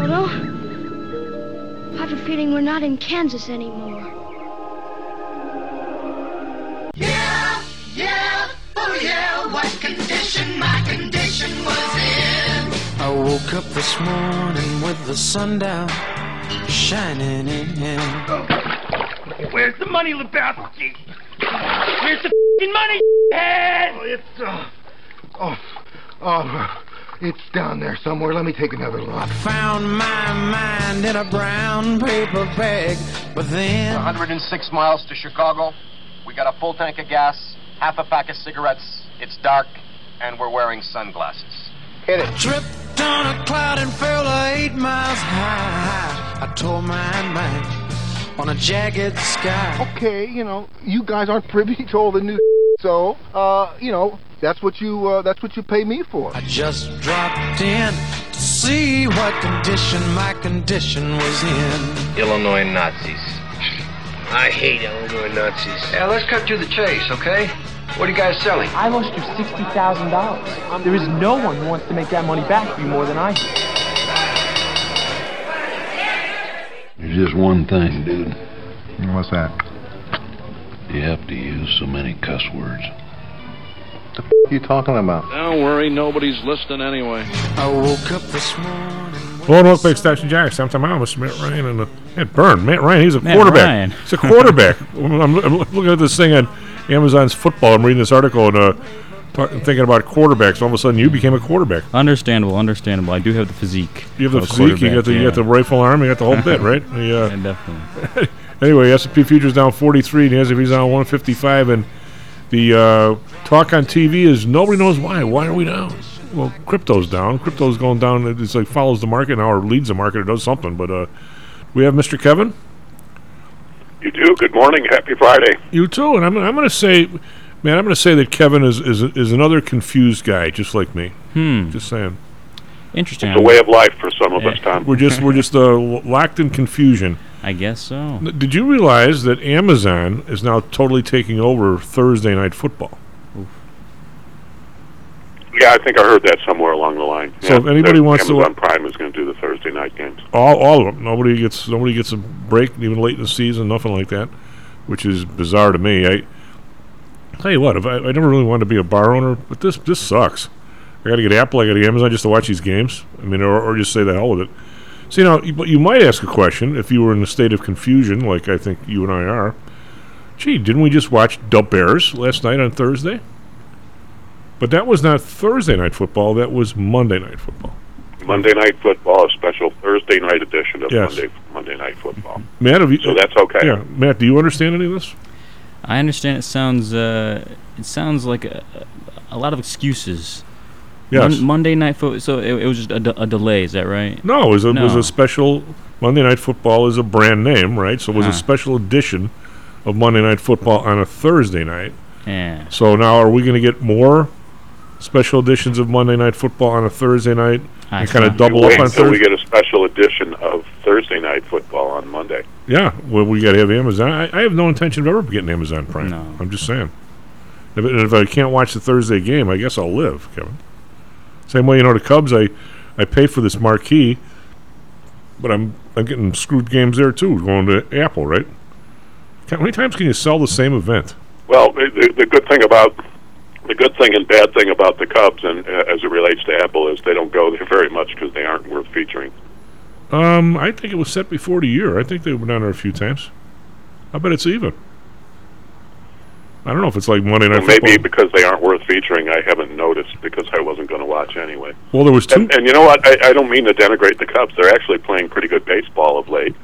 Toto. I have a feeling we're not in Kansas anymore. Yeah, yeah, oh yeah, what condition my condition was in. I woke up this morning with the sun down, shining in. Where's the money, Lebowski? Where's the fing money, head? Oh, it's, uh, oh, oh, it's down there somewhere. Let me take another look. I Found my mind in a brown paper bag, but then 106 miles to Chicago. We got a full tank of gas, half a pack of cigarettes. It's dark, and we're wearing sunglasses. Hit it. tripped on a cloud and fell eight miles high. I tore my mind on a jagged sky. Okay, you know, you guys aren't privy to all the new so, uh, you know, that's what you, uh, that's what you pay me for. I just dropped in to see what condition my condition was in. Illinois Nazis. I hate Illinois Nazis. Yeah, let's cut to the chase, okay? What are you guys selling? I lost you sixty thousand dollars. There is no one who wants to make that money back for you more than I do. There's just one thing, dude. What's that? You have to use so many cuss words. What the f- you talking about? Don't worry, nobody's listening anyway. I woke up this morning. Hello and welcome back to Station Jack. Sometime out, Mr. Matt Ryan and uh, Matt Byrne. Matt Ryan, he's a Matt quarterback. Ryan. He's a quarterback. I'm, I'm looking at this thing on Amazon's football. I'm reading this article and uh, talk, thinking about quarterbacks. All of a sudden, you became a quarterback. Understandable, understandable. I do have the physique. You have the of physique. You got the you got the rifle arm. You got the whole bit, right? The, yeah. uh, Yeah, definitely. anyway, S&P futures down 43, and the S&P's down 155, and the uh, talk on TV is nobody knows why. Why are we down? Well, crypto's down. Crypto's going down. It's like follows the market now, or leads the market, or does something. But uh, we have Mr. Kevin. You do. Good morning. Happy Friday. You too, and I'm, I'm going to say, man, I'm going to say that Kevin is, is is another confused guy, just like me. Hmm. Just saying. Interesting. It's a way of life for some of us, Tom. We're just we're just uh, locked in confusion. I guess so. Did you realize that Amazon is now totally taking over Thursday night football? Yeah, I think I heard that somewhere along the line. So yeah, if anybody that wants to- Amazon Prime is going to do the Thursday night games. All, all of them. Nobody gets nobody gets a break even late in the season. Nothing like that, which is bizarre to me. I tell you what, if I, I never really wanted to be a bar owner, but this this sucks. I got to get Apple. I got to get Amazon just to watch these games. I mean, or, or just say the hell with it. So you know, you, but you might ask a question if you were in a state of confusion, like I think you and I are. Gee, didn't we just watch the Bears last night on Thursday? But that was not Thursday night football. That was Monday night football. Monday night football, a special Thursday night edition of Yes. Monday Monday night football. Matt, have you, So that's okay. Yeah, Matt, do you understand any of this? I understand. It sounds. Uh, it sounds like a, a lot of excuses. Yes. Mon- Monday night foot. So it, it was just a, de- a delay. Is that right? No, it was a, was a special. Monday Night Football is a brand name, right? So it was Ah. a special edition of Monday Night Football on a Thursday night. Yeah. So now, are we going to get more special editions of Monday Night Football on a Thursday night I and kind of see. double Wait up on until we get a special edition of Thursday night football on Monday. Yeah, well, we got to have Amazon. I, I have no intention of ever getting Amazon Prime. No. I'm just saying. If, and if I can't watch the Thursday game, I guess I'll live, Kevin. Same way, you know, the Cubs, I, I pay for this marquee, but I'm I'm getting screwed games there too, going to Apple, right? How many times can you sell the same event? Well, the, the, good thing about the good thing and bad thing about the Cubs, and uh, as it relates to Apple, is they don't go there very much because they aren't worth featuring. Um, I think it was set before the year. I think they went on there a few times. I bet it's even. I don't know if it's like Monday Night Well, maybe because they aren't worth featuring, I haven't noticed because I wasn't going to watch anyway. Well, there was two. And, and you know what? I, I don't mean to denigrate the Cubs. They're actually playing pretty good baseball of late.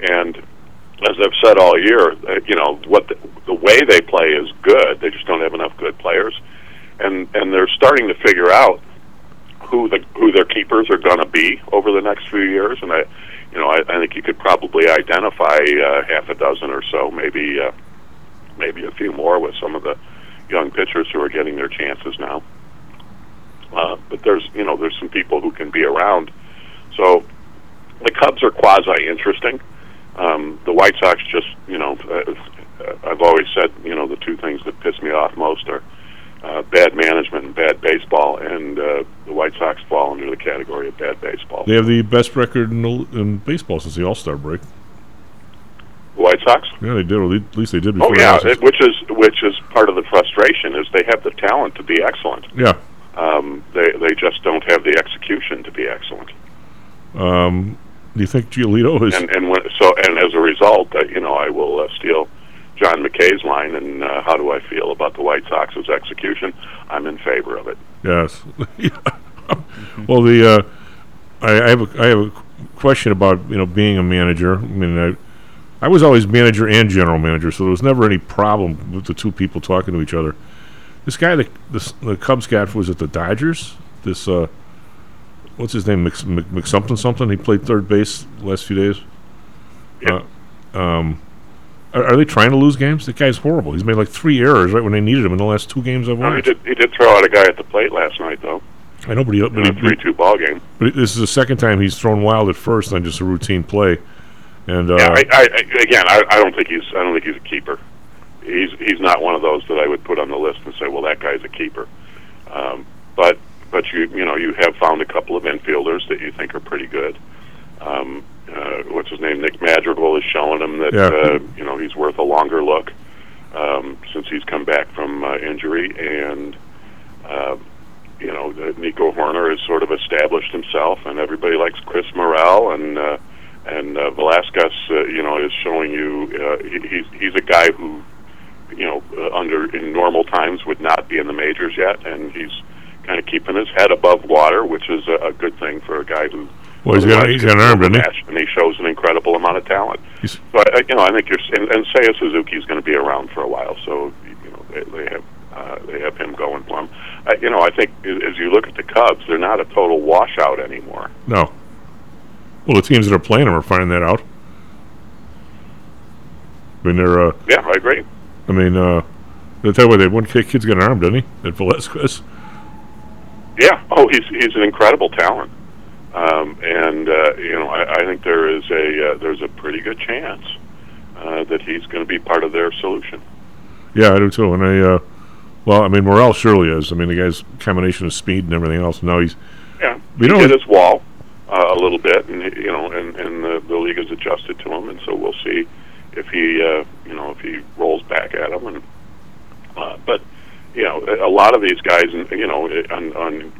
And as I've said all year, uh, you know what the, the way they play is good. They just don't have enough good players, and and they're starting to figure out who the who their keepers are going to be over the next few years. And I, you know, I, I think you could probably identify uh, half a dozen or so, maybe uh, maybe a few more with some of the young pitchers who are getting their chances now. Uh, but there's you know there's some people who can be around. So the Cubs are quasi interesting. Um, the White Sox just you know uh, I've always said you know the two things that piss me off most are uh, bad management and bad baseball, and uh, the White Sox fall under the category of bad baseball. They have the best record in, in baseball since the All Star break. The White Sox. Yeah, they did. Or at least they did Oh before. yeah, it, which is which is part of the frustration is they have the talent to be excellent. yeah. Um, they they just don't have the execution to be excellent. Um, do you think Giolito is? And and when, so and as a result, uh, you know, I will uh, steal John McKay's line. And uh, how do I feel about the White Sox's execution? I'm in favor of it. Yes. well, the uh, I, I have a, I have a question about you know being a manager. I mean, I, was always manager and general manager, so there was never any problem with the two people talking to each other. This guy, the the, the Cubs got was at the Dodgers? This uh, what's his name? Mc, Mc, Mc something something. He played third base the last few days. Uh, um, are, are they trying to lose games? The guy's horrible. He's made like three errors right when they needed him in the last two games I've No, he watched. did he did throw out a guy at the plate last night though. I know, but he, but a he, three-two ball game. But this is the second time he's thrown wild at first on just a routine play, and uh, yeah, I, I, I- again, I, I don't think he's I don't think he's a keeper. He's he's not one of those that I would put on the list and say, well, that guy's a keeper. Um, but but you you know you have found a couple of infielders that you think are pretty good. Um, uh, what's his name? Nick Madrigal is showing him that Yeah. uh, you know he's worth a longer look um, since he's come back from uh, injury, and uh, you know Nico Hoerner has sort of established himself, and everybody likes Chris Morel and. Uh, and uh, Velázquez, uh, you know, is showing you uh, he, he's he's a guy who, you know, uh, under in normal times would not be in the majors yet, and he's kind of keeping his head above water, which is a, a good thing for a guy who. Well, he's got- he's got an arm, doesn't he? And he shows an incredible amount of talent. He's- So I, I- you know, I think you're s- and, and Seiya Suzuki is going to be around for a while, so you know they, they have uh, they have him going for him. Uh, you know, I think as you look at the Cubs, they're not a total washout anymore. no. Well, the teams that are playing him are finding that out. I mean, they're. Uh, Yeah, I agree. I mean, uh, they tell you what, that one kid, kid's got an arm, doesn't he? At Velázquez. Yeah. Oh, he's he's an incredible talent, um, and uh, you know I, I think there is a uh, there's a pretty good chance uh, that he's going to be part of their solution. Yeah, I do too. And I, uh, well, I mean, Morel surely is. I mean, the guy's combination of speed and everything else. Now he's. Yeah, We he know hit his wall uh, a little bit, and you know, and and the, the league has adjusted to him, and so we'll see if he uh, you know if he rolls back at him. And uh, but you know, a lot of these guys, and you know, on, on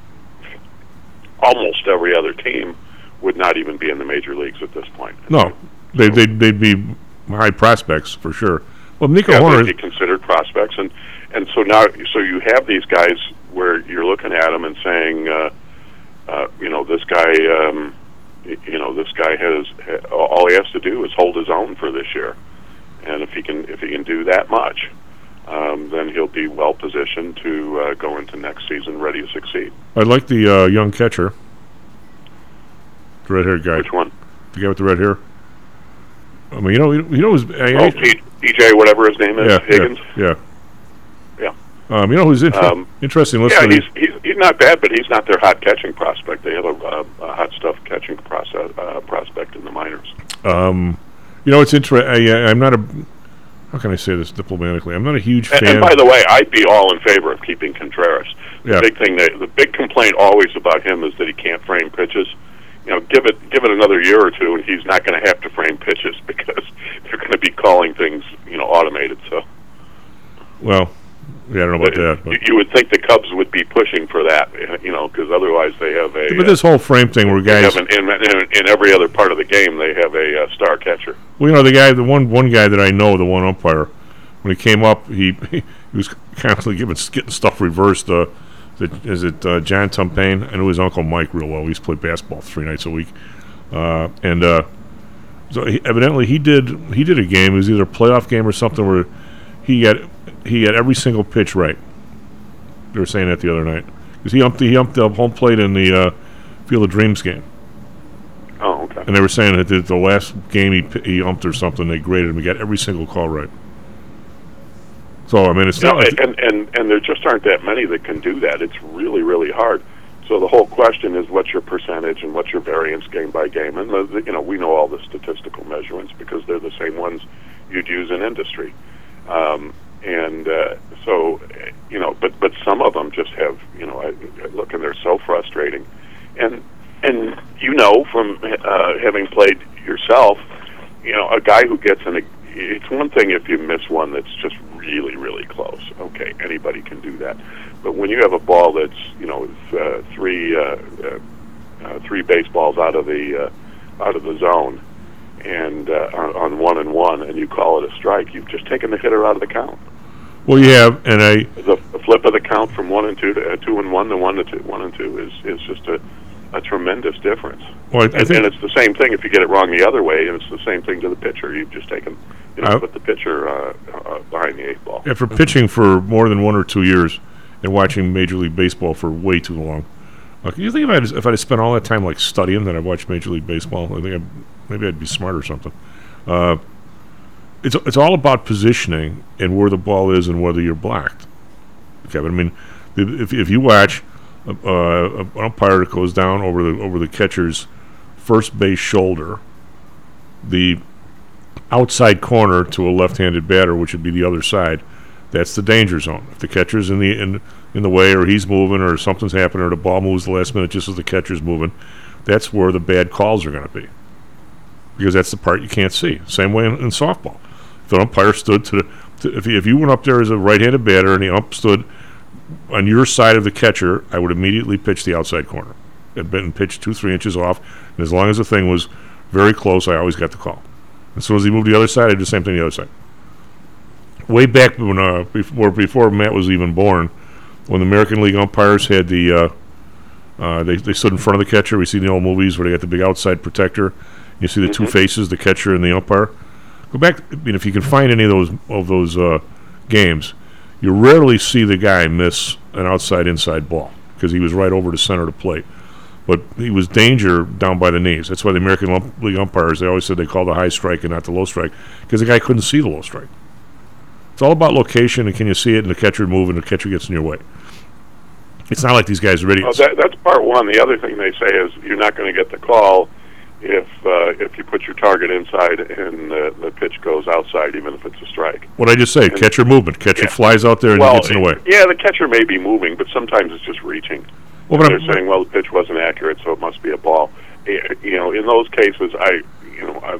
almost every other team would not even be in the major leagues at this point. No, they they they'd be high prospects for sure. Well, Nico yeah, Hoerner. they'd be considered prospects, and and so now, so you have these guys where you're looking at them and saying, uh, uh, you know, this guy, um, you know, this guy has all he has to do is hold his own for this year, and if he can if he can do that much, um, then he'll be well positioned to uh, go into next season ready to succeed. I like the uh, young catcher. The red-haired guy. Which one? The guy with the red hair. I mean, you know, you know, who's I, Oh, I- P- PJ, whatever his name is, yeah, Higgins. Yeah, Yeah. Um, you know who's inter- Um, interesting? Yeah, he's, he's he's not bad, but he's not their hot catching prospect. They have a, a, a hot stuff catching process, uh, prospect in the minors. um, you know, it's interesting. I'm not a. How can I say this diplomatically? I'm not a huge And, fan. and by the way, I'd be all in favor of keeping Contreras. The Yeah. big thing, that, the big complaint always about him is that he can't frame pitches. You know, give it give it another year or two, and he's not going to have to frame pitches because they're going to be calling things, you know, automated. So well, yeah, I don't know about that. But, you, you would think the Cubs would be pushing for that, you know, because otherwise they have a. but this whole frame thing where guys, have an, in, in, in every other part of the game, they have a uh, star catcher. well, you know, the guy, the one one guy that I know, the one umpire, when he came up, he he was constantly giving getting stuff reversed. Uh, is it uh, John Tumpane? I know his uncle Mike real well. We used to play basketball three nights a week, uh, and uh, so he, evidently he did he did a game. It was either a playoff game or something where he got he had every single pitch right. They were saying that the other night because he umped he umped the home plate in the uh, Field of Dreams game. Oh, okay. And they were saying that the, the last game he he umped or something, they graded him. He got every single call right. So I mean, it's know, not. and, and and there just aren't that many that can do that. It's really really hard. So the whole question is, what's your percentage and what's your variance game by game? And the, you know, we know all the statistical measurements because they're the same ones you'd use in industry. Um, and uh, so you know, but but some of them just have you know, I, I look and they're so frustrating, and and you know from uh, having played yourself, you know, a guy who gets an it's one thing if you miss one that's just really really close. Okay, anybody can do that, but when you have a ball that's you know uh, three uh, uh, uh, three baseballs out of the uh, out of the zone and uh, on, on one and one, and you call it a strike, you've just taken the hitter out of the count. Well, you have, and I The, the flip of the count from one and two to uh, two and one to one to two, one and two is is just a a tremendous difference. Well, I- I and, think- and it's the same thing if you get it wrong the other way, and it's the same thing to the pitcher. You've just taken, you know, I- put the pitcher uh, uh, behind the eight ball. after pitching for more than one or two years and watching Major League Baseball for way too long, uh, you think if I if I'd spent all that time like studying that I watched Major League Baseball, I think I'd, maybe I'd be smart or something. Uh, it's it's all about positioning and where the ball is and whether you're blocked. Kevin, I mean, if if you watch uh, uh, an umpire that goes down over the over the catcher's first base shoulder, the outside corner to a left-handed batter, which would be the other side, that's the danger zone. If the catcher's in the in in the way, or he's moving, or something's happening, or the ball moves the last minute just as the catcher's moving, that's where the bad calls are going to be. Because that's the part you can't see. Same way in, in softball. If the umpire stood to the, to, if you, if you went up there as a right-handed batter and the ump stood on your side of the catcher, I would immediately pitch the outside corner. I'd been pitched two, three inches off, and as long as the thing was very close, I always got the call. As soon as he moved to the other side, I did the same thing the other side. Way back when, uh, before before Matt was even born, when the American League umpires had the, uh, uh, they they stood in front of the catcher. We see the old movies where they got the big outside protector. You see the two faces, the catcher and the umpire. Go back. I mean, if you can find any of those of those uh, games, you rarely see the guy miss an outside inside ball because he was right over the center of the plate. But he was danger down by the knees. That's why the American Lump- League umpires they always said they call the high strike and not the low strike because the guy couldn't see the low strike. It's all about location and can you see it and the catcher move and the catcher gets in your way. It's not like these guys are Well, idiots. that, that's part one. The other thing they say is you're not going to get the call if uh, if you put your target inside and uh, the pitch goes outside, even if it's a strike. what I just say, catcher movement. Catcher Yeah. flies out there and well, gets in the way. yeah, the catcher may be moving, but sometimes it's just reaching. Well, but They're I'm- saying, well, the pitch wasn't accurate, so it must be a ball. Eh, You know, in those cases, I, you know, I,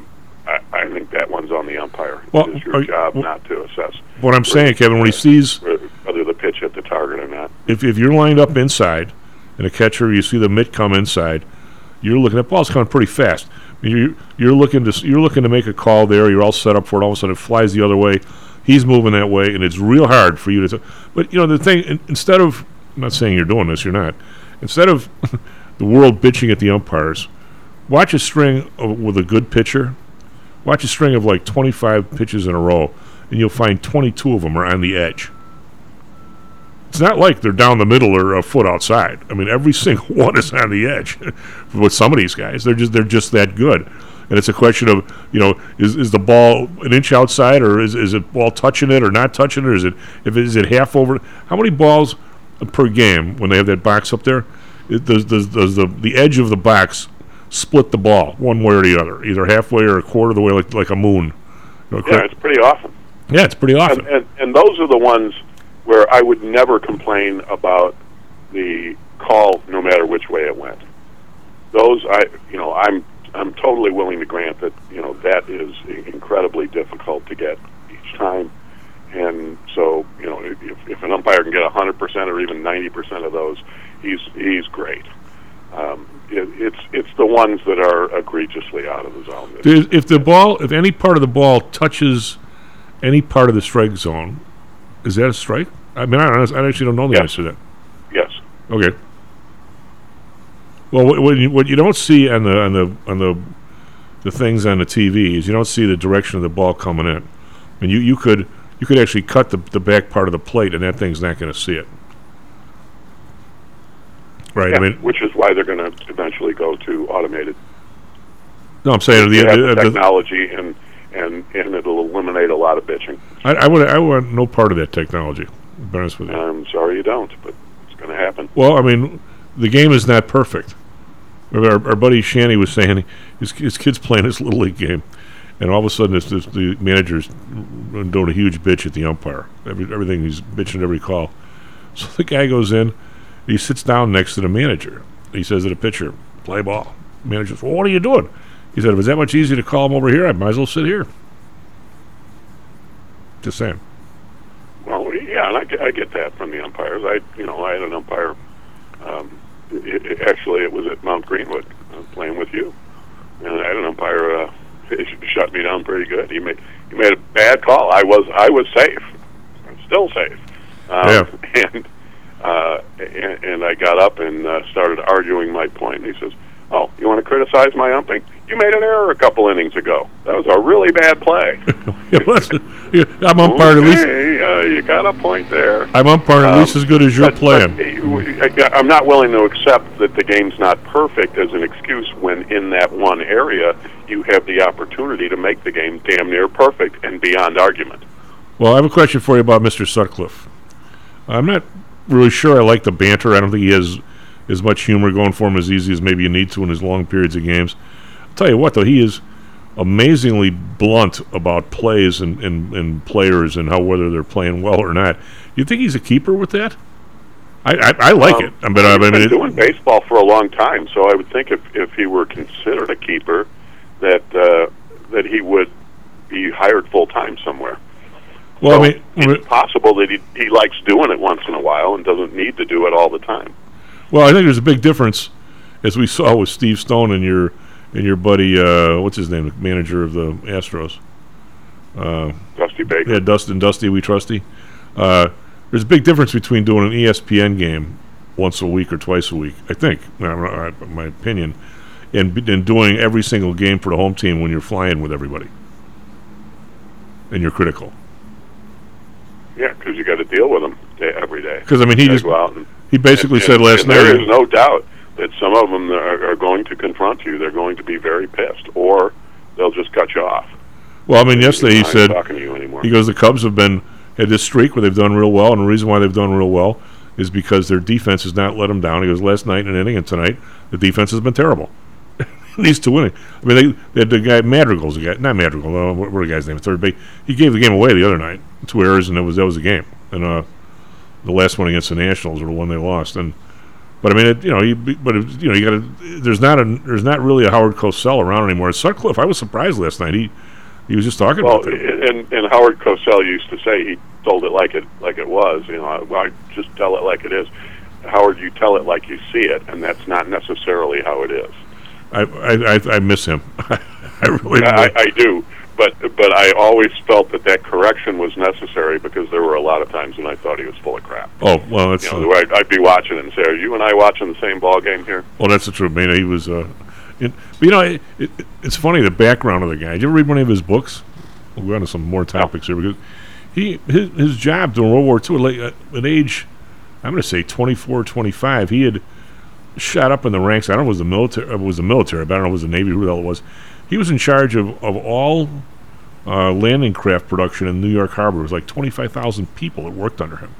I, I think that one's on the umpire. Well, it's your you- job well- not to assess What I'm saying, Kevin, when he sees whether the pitch hit the target or not. if if you're lined up inside and a catcher, you see the mitt come inside, you're looking at ball's coming pretty fast. You're you're looking to you're looking to make a call there. You're all set up for it. All of a sudden, it flies the other way. He's moving that way, and it's real hard for you to. T- but you know the thing. in- Instead of I'm not saying you're doing this, you're not. Instead of the world bitching at the umpires, watch a string of, with a good pitcher. Watch a string of like 25 pitches in a row, and you'll find 22 of them are on the edge. It's not like they're down the middle or a foot outside. I mean, every single one is on the edge. With some of these guys, they're just they're just that good. And it's a question of you know is, is the ball an inch outside or is, is it ball touching it or not touching it or is it if it, is it half over? How many balls per game when they have that box up there? It, does does, does the the edge of the box split the ball one way or the other, either halfway or a quarter of the way, like like a moon? You know, Yeah, it's pretty often. yeah, it's pretty often. And, and, and those are the ones where I would never complain about the call, no matter which way it went. Those, I, you know, I'm I'm totally willing to grant that you know that is incredibly difficult to get each time, and so you know if, if an umpire can get hundred percent or even ninety percent of those, he's he's great. Um, it, it's it's the ones that are egregiously out of the zone. if the ball, if any part of the ball touches any part of the strike zone, is that a strike? I mean, I, don't, I actually don't know the answer to that. Yes. Okay. Well, what, what, you, what you don't see on the on the on the the things on the TV is you don't see the direction of the ball coming in. I mean, you, you could you could actually cut the the back part of the plate, and that thing's not going to see it. Right. Yeah, I mean, which is why they're going to eventually go to automated no, I'm saying the, the the, technology and and and it'll eliminate a lot of bitching. I, I would I want no part of that technology. To be honest with you. I'm sorry you don't, but it's going to happen. Well, I mean, the game is not perfect. Our, our buddy Shanny was saying his, his kid's playing his little league game, and all of a sudden, this, this, the manager's doing a huge bitch at the umpire. Every, everything he's bitching at every call. So the guy goes in, he sits down next to the manager. He says to the pitcher, "Play ball." Manager says, "Well, what are you doing?" He said, "If it's that much easier to call him over here, I might as well sit here." Just saying. Well, yeah, and I, get- I get that from the umpires. I, you know, I had an umpire. Um, it, it, actually, it was at Mount Greenwood uh, playing with you, and I had an umpire. Uh, he shut me down pretty good. He made he made a bad call. I was I was safe. I'm still safe. Um, And uh, and, and I got up and uh, started arguing my point. And he says, "Oh, you want to criticize my umping? You made an error a couple innings ago. That was a really bad play." It was- I'm umpired at least. Okay, uh, you got a point there. I'm umpired at Um, least as good as you're but- playing. but, I'm not willing to accept that the game's not perfect as an excuse when in that one area you have the opportunity to make the game damn near perfect and beyond argument. Well, I have a question for you about Mr. Sutcliffe. I'm not really sure I like the banter. I don't think he has as much humor going for him as easy as maybe you need to in his long periods of games. Tell you what, though, he is amazingly blunt about plays and, and, and players and how whether they're playing well or not. You think he's a keeper with that? I, I, I like Um, it. I mean, I mean, been it- doing baseball for a long time, so I would think if if he were considered a keeper, that uh, that he would be hired full time somewhere. well, So I mean, it's possible that he he likes doing it once in a while and doesn't need to do it all the time. Well, I think there's a big difference, as we saw with Steve Stone and your and your buddy, uh, what's his name, the manager of the Astros, uh, Dusty Baker. Yeah, Dustin Dusty, we trusty. Uh, there's a big difference between doing an ESPN game once a week or twice a week. I think, I don't know, I- my opinion, and and doing every single game for the home team when you're flying with everybody, and you're critical. Yeah, because you got to deal with them day, every day. 'Cause, I mean, he just- go out and, he basically and- said last and night- There is no doubt that some of them are, are going to confront you. They're going to be very pissed, or they'll just cut you off. Well, I mean, yesterday he said talking to you anymore. he goes, the Cubs have been had this streak where they've done real well, and the reason why they've done real well is because their defense has not let them down. He goes, last night in an inning and tonight, the defense has been terrible. These two winning. I mean, they, they had the guy Madrigal's the guy, not Madrigal. Uh, what, what the guy's name? Third base. He gave the game away the other night, two errors, and that was that was the game. And uh, the last one against the Nationals, or the one they lost. And but I mean, it, you know, you, but it, you know, you got to. There's not a there's not really a Howard Cosell around anymore. Sutcliffe, I was surprised last night. He he was just talking Well, about that. and and Howard Cosell used to say he told it like it like it was. You know, I, I just tell it like it is. Howard, you tell it like you see it, and that's not necessarily how it is. I I, I, I miss him. I really I, I do, but but I always felt that that correction was necessary because there were a lot of times when I thought he was full of crap. Oh well, that's You know, I'd, I'd be watching and say, "Are you and I watching the same ball game here?" well, that's the truth. Man, he was. Uh, it, but you know, it, it, it's funny the background of the guy. Did you ever read one of his books? We'll go on to some more topics here because he his, his job during World War II, uh, at age, I'm going to say 24, 25, he had shot up in the ranks. I don't know if it was the military. It was the military, but I don't know if it was the Navy. Who the hell it was? He was in charge of of all uh, landing craft production in New York Harbor. It was like 25,000 people that worked under him.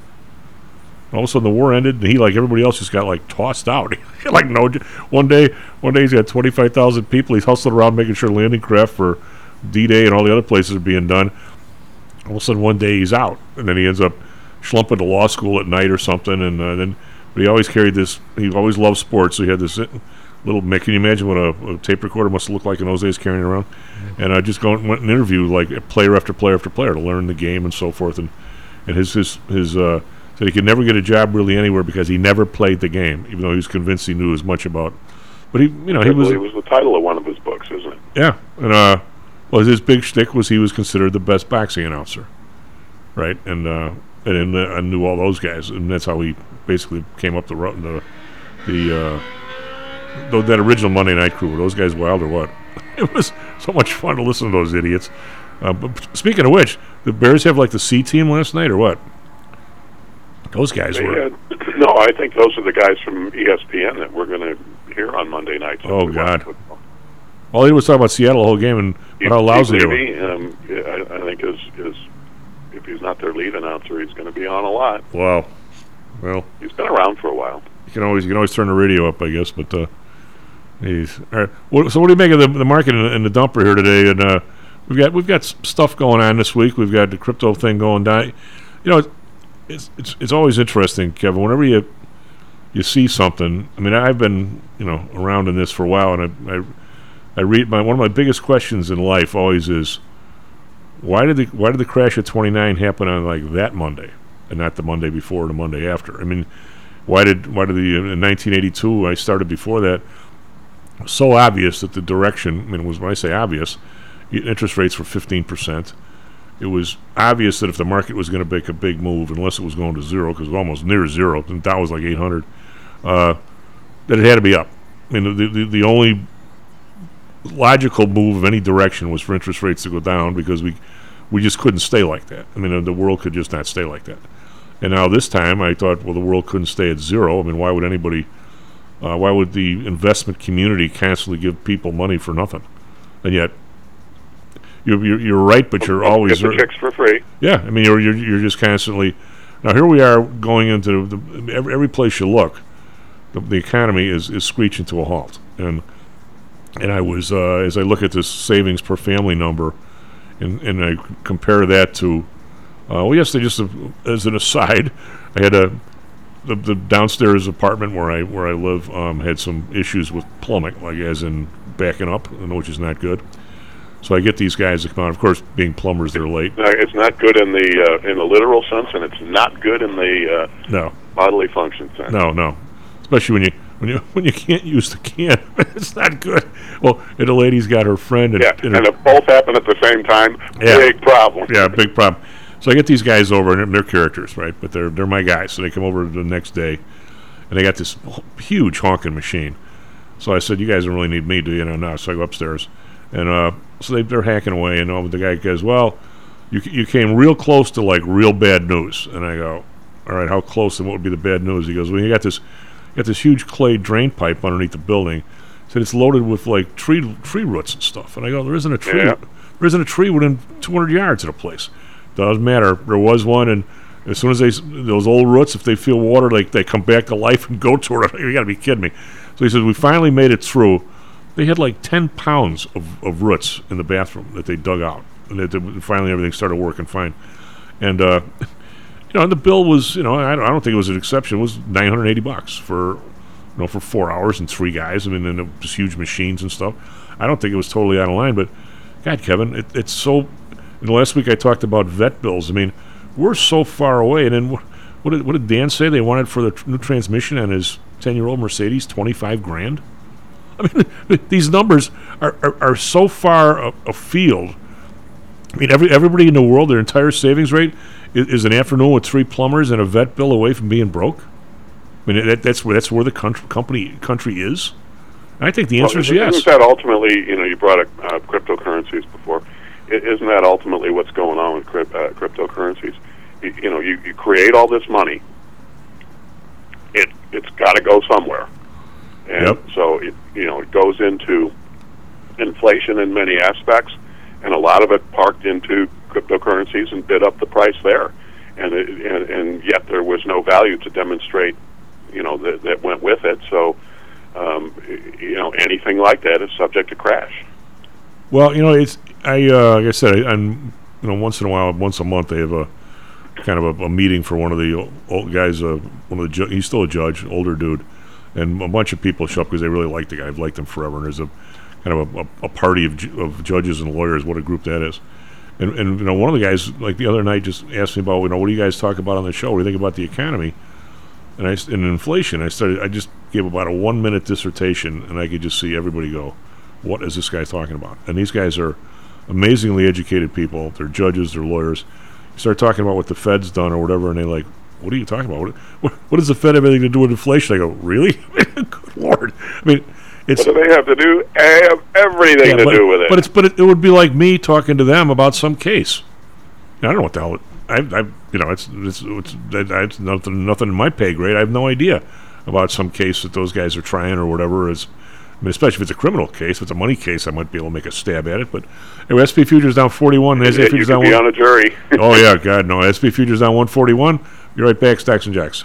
All of a sudden, the war ended, and he, like everybody else, just got like tossed out. like no, one day, one day he's got twenty five thousand people. He's hustling around making sure landing craft for D Day and all the other places are being done. All of a sudden, one day he's out, and then he ends up schlumping to law school at night or something. And uh, then, but he always carried this. He always loved sports, so he had this little. Mick, Can you imagine what a, a tape recorder must look like in those days carrying around? And I just go and went and interviewed like player after player after player to learn the game and so forth. And and his his his uh, said he could never get a job really anywhere because he never played the game, even though he was convinced he knew as much about. But he, you know, he was it was the title of one of his books, isn't it? yeah, and uh, well, his big shtick was he was considered the best boxing announcer, right? And uh, and, and I knew all those guys, and that's how he basically came up the road. The the uh, that original Monday Night Crew were those guys wild or what? It was so much fun to listen to those idiots. Uh, but speaking of which, the Bears have like the C team last night or what? Those guys They were. had, no, I think those are the guys from ESPN that we're going to hear on Monday nights. if Oh we God! All he was talking about Seattle the whole game and but how lousy they were. Um, I, I think is is if he's not their lead announcer, he's going to be on a lot. Wow. Well, He's been around for a while. You can always you can always turn the radio up, I guess. But uh, all right. So what do you make of the, the market and, the dumper here today? And uh, we've got we've got stuff going on this week. We've got the crypto thing going down. You know, it's it's it's always interesting, Kevin. Whenever you you see something, I mean, I've been you know around in this for a while, and I I, I read my one of my biggest questions in life always is why did the why did the crash at 29 happen on like that Monday and not the Monday before or the Monday after? I mean, why did why did the in 1982 I started before that? So obvious that the direction. I mean, was when I say obvious, interest rates were 15 percent. It was obvious that if the market was going to make a big move, unless it was going to zero, because it was almost near zero, and Dow was like 800, uh, that it had to be up. I mean, the, the, the only logical move of any direction was for interest rates to go down because we we just couldn't stay like that. I mean, the world could just not stay like that. And now this time, I thought, well, the world couldn't stay at zero. I mean, why would anybody? Uh, why would the investment community constantly give people money for nothing? And yet, you're you're, you're right, but you're always Get the chicks for free. yeah, I mean, you're, you're you're just constantly. Now here we are going into the, every, every place you look, the, the economy is, is screeching to a halt, and and I was uh, as I look at this savings per family number, and and I compare that to, uh, well, yes, they just as an aside, I had a the, the downstairs apartment where I where I live um, had some issues with plumbing, like as in backing up, which is not good. So I get these guys to come out. Of course, being plumbers, they're late. No, it's not good in the uh, in the literal sense, and it's not good in the uh, No, bodily function sense. no, no. Especially when you when you when you can't use the can, it's not good. Well, and the lady's got her friend, and, Yeah, and and if both happen at the same time, Yeah. big problem. yeah, big problem. So I get these guys over, and they're characters, right? But they're they're my guys. So they come over the next day, and they got this huge honking machine. So I said, "You guys don't really need me, do you?" No, no. So I go upstairs, and uh, so they, they're hacking away, and uh, the guy goes, "Well, you you came real close to like real bad news." And I go, "All right, how close? And what would be the bad news?" He goes, "Well, you got this, you got this huge clay drain pipe underneath the building." He said it's loaded with like tree tree roots and stuff. And I go, "There isn't a tree. Yeah. There isn't a tree within 200 yards of the place." Doesn't matter. There was one, and as soon as they those old roots, if they feel water, like they come back to life and go toward it. You got to be kidding me. So he says we finally made it through. They had like 10 pounds of, of roots in the bathroom that they dug out, and that that finally everything started working fine. And uh, you know, the bill was, you know, I don't, I don't think it was an exception. It was 980 bucks for, you know, for four hours and three guys. I mean, and was huge machines and stuff. I don't think it was totally out of line, but God, Kevin, it, it's so. And last week I talked about vet bills. I mean, we're so far away. And then what, what, did, what did Dan say they wanted for the tr- new transmission on his 10 year old Mercedes? 25 grand? I mean, these numbers are, are, are so far a- afield. I mean, every, everybody in the world, their entire savings rate is, is an afternoon with three plumbers and a vet bill away from being broke. I mean, that, that's where that's where the country, company country is. And I think the answer Well, is yes. Isn't that ultimately, you know, you brought up uh, cryptocurrencies before. Isn't that ultimately what's going on with crypt, uh, cryptocurrencies? You, you know, you, you create all this money. It it's got to go somewhere, and Yep. so it you know it goes into inflation in many aspects, and a lot of it parked into cryptocurrencies and bid up the price there, and it, and, and yet there was no value to demonstrate, you know, that, that went with it. So um, you know, anything like that is subject to crash. Well, you know, it's I uh, like I said, I, I'm you know once in a while, once a month, they have a kind of a, a meeting for one of the old guys. Uh, one of the ju- he's still a judge, older dude, and a bunch of people show up because they really like the guy. I've liked him forever. And there's a kind of a, a, party of, ju- of judges and lawyers. What a group that is. And, and you know, one of the guys like the other night just asked me about you know what do you guys talk about on the show? What do you think about the economy? And I and inflation. I started. I just gave about a one minute dissertation, and I could just see everybody go, "What is this guy talking about?" And these guys are amazingly educated people. They're judges. They're lawyers. You start talking about what the Fed's done or whatever, and they're like, "What are you talking about? What, what, what does the Fed have anything to do with inflation?" I go, "Really? Good lord!" I mean, it's what do they have to do? Have everything yeah, to but, do with it. But it's but it, it would be like me talking to them about some case. I don't know what the hell. I, I you know it's it's, it's, it's nothing nothing in my pay grade. I have no idea about some case that those guys are trying or whatever is. I mean, especially if it's a criminal case, if it's a money case, I might be able to make a stab at it. But anyway, SP futures down forty-one. Yeah, NASDAQ you futures down be one. on a jury. oh yeah, God no. SP futures down one forty-one. You're right back, Stocks and Jocks.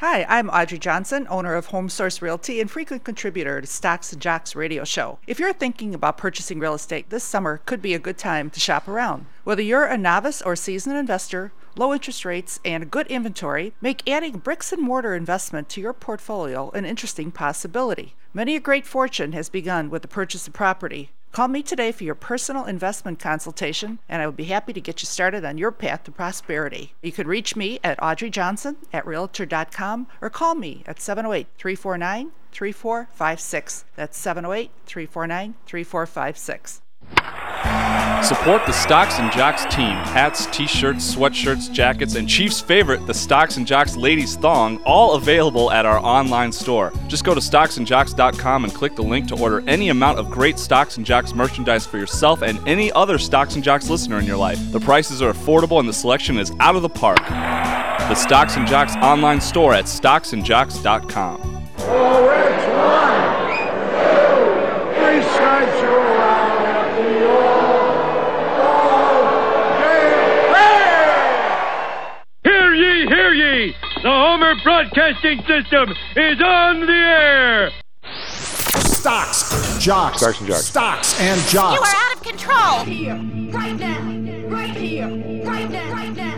Hi, I'm Audrey Johnson, owner of Home Source Realty and frequent contributor to Stocks and Jocks radio show. If you're thinking about purchasing real estate this summer could be a good time to shop around. Whether you're a novice or seasoned investor, low interest rates and good inventory make adding bricks and mortar investment to your portfolio an interesting possibility. Many a great fortune has begun with the purchase of property. Call me today for your personal investment consultation, and I will be happy to get you started on your path to prosperity. You can reach me at Audrey Johnson at Realtor.com or call me at 708 349 3456. That's 708 349 3456. Support the Stocks and Jocks team. Hats, t-shirts, sweatshirts, jackets, and Chief's favorite, the Stocks and Jocks ladies thong, all available at our online store. Just go to stocksandjocks.com and click the link to order any amount of great Stocks and Jocks merchandise for yourself and any other Stocks and Jocks listener in your life. The prices are affordable and the selection is out of the park. The Stocks and Jocks online store at stocksandjocks.com. Oh, it's The Homer Broadcasting System is on the air! Stocks, jocks, Stocks and jocks. stocks and jocks. You are out of control! Here, right now, right here, right now, right now.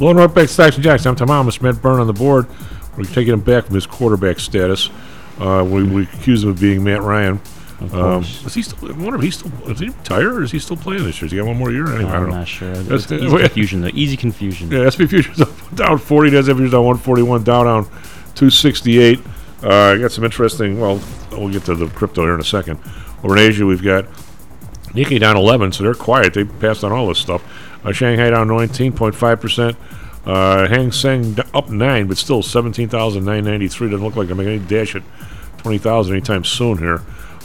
Lone right back Stocks and Jocks. I'm Tom Amos. Matt Byrne on the board. We're taking him back from his quarterback status. Uh, we, we accuse him of being Matt Ryan. Of Um, course. is he still? I wonder if he's still. Is he retired or is he still playing this year? Has he got one more year? Anyway, I don't I'm know. not sure. That's- It's easy confusion, though. Easy confusion. Yeah, SP futures up, down 40. That's futures down 141. Down down 268. Uh, I got some interesting. Well, we'll get to the crypto here in a second. Over in Asia, we've got Nikkei down 11, so they're quiet. They passed on all this stuff. Uh, Shanghai down 19.5 percent. Uh, Hang Seng d- up nine, but still 17,993. Doesn't look like they're making any dash at 20,000 anytime soon here.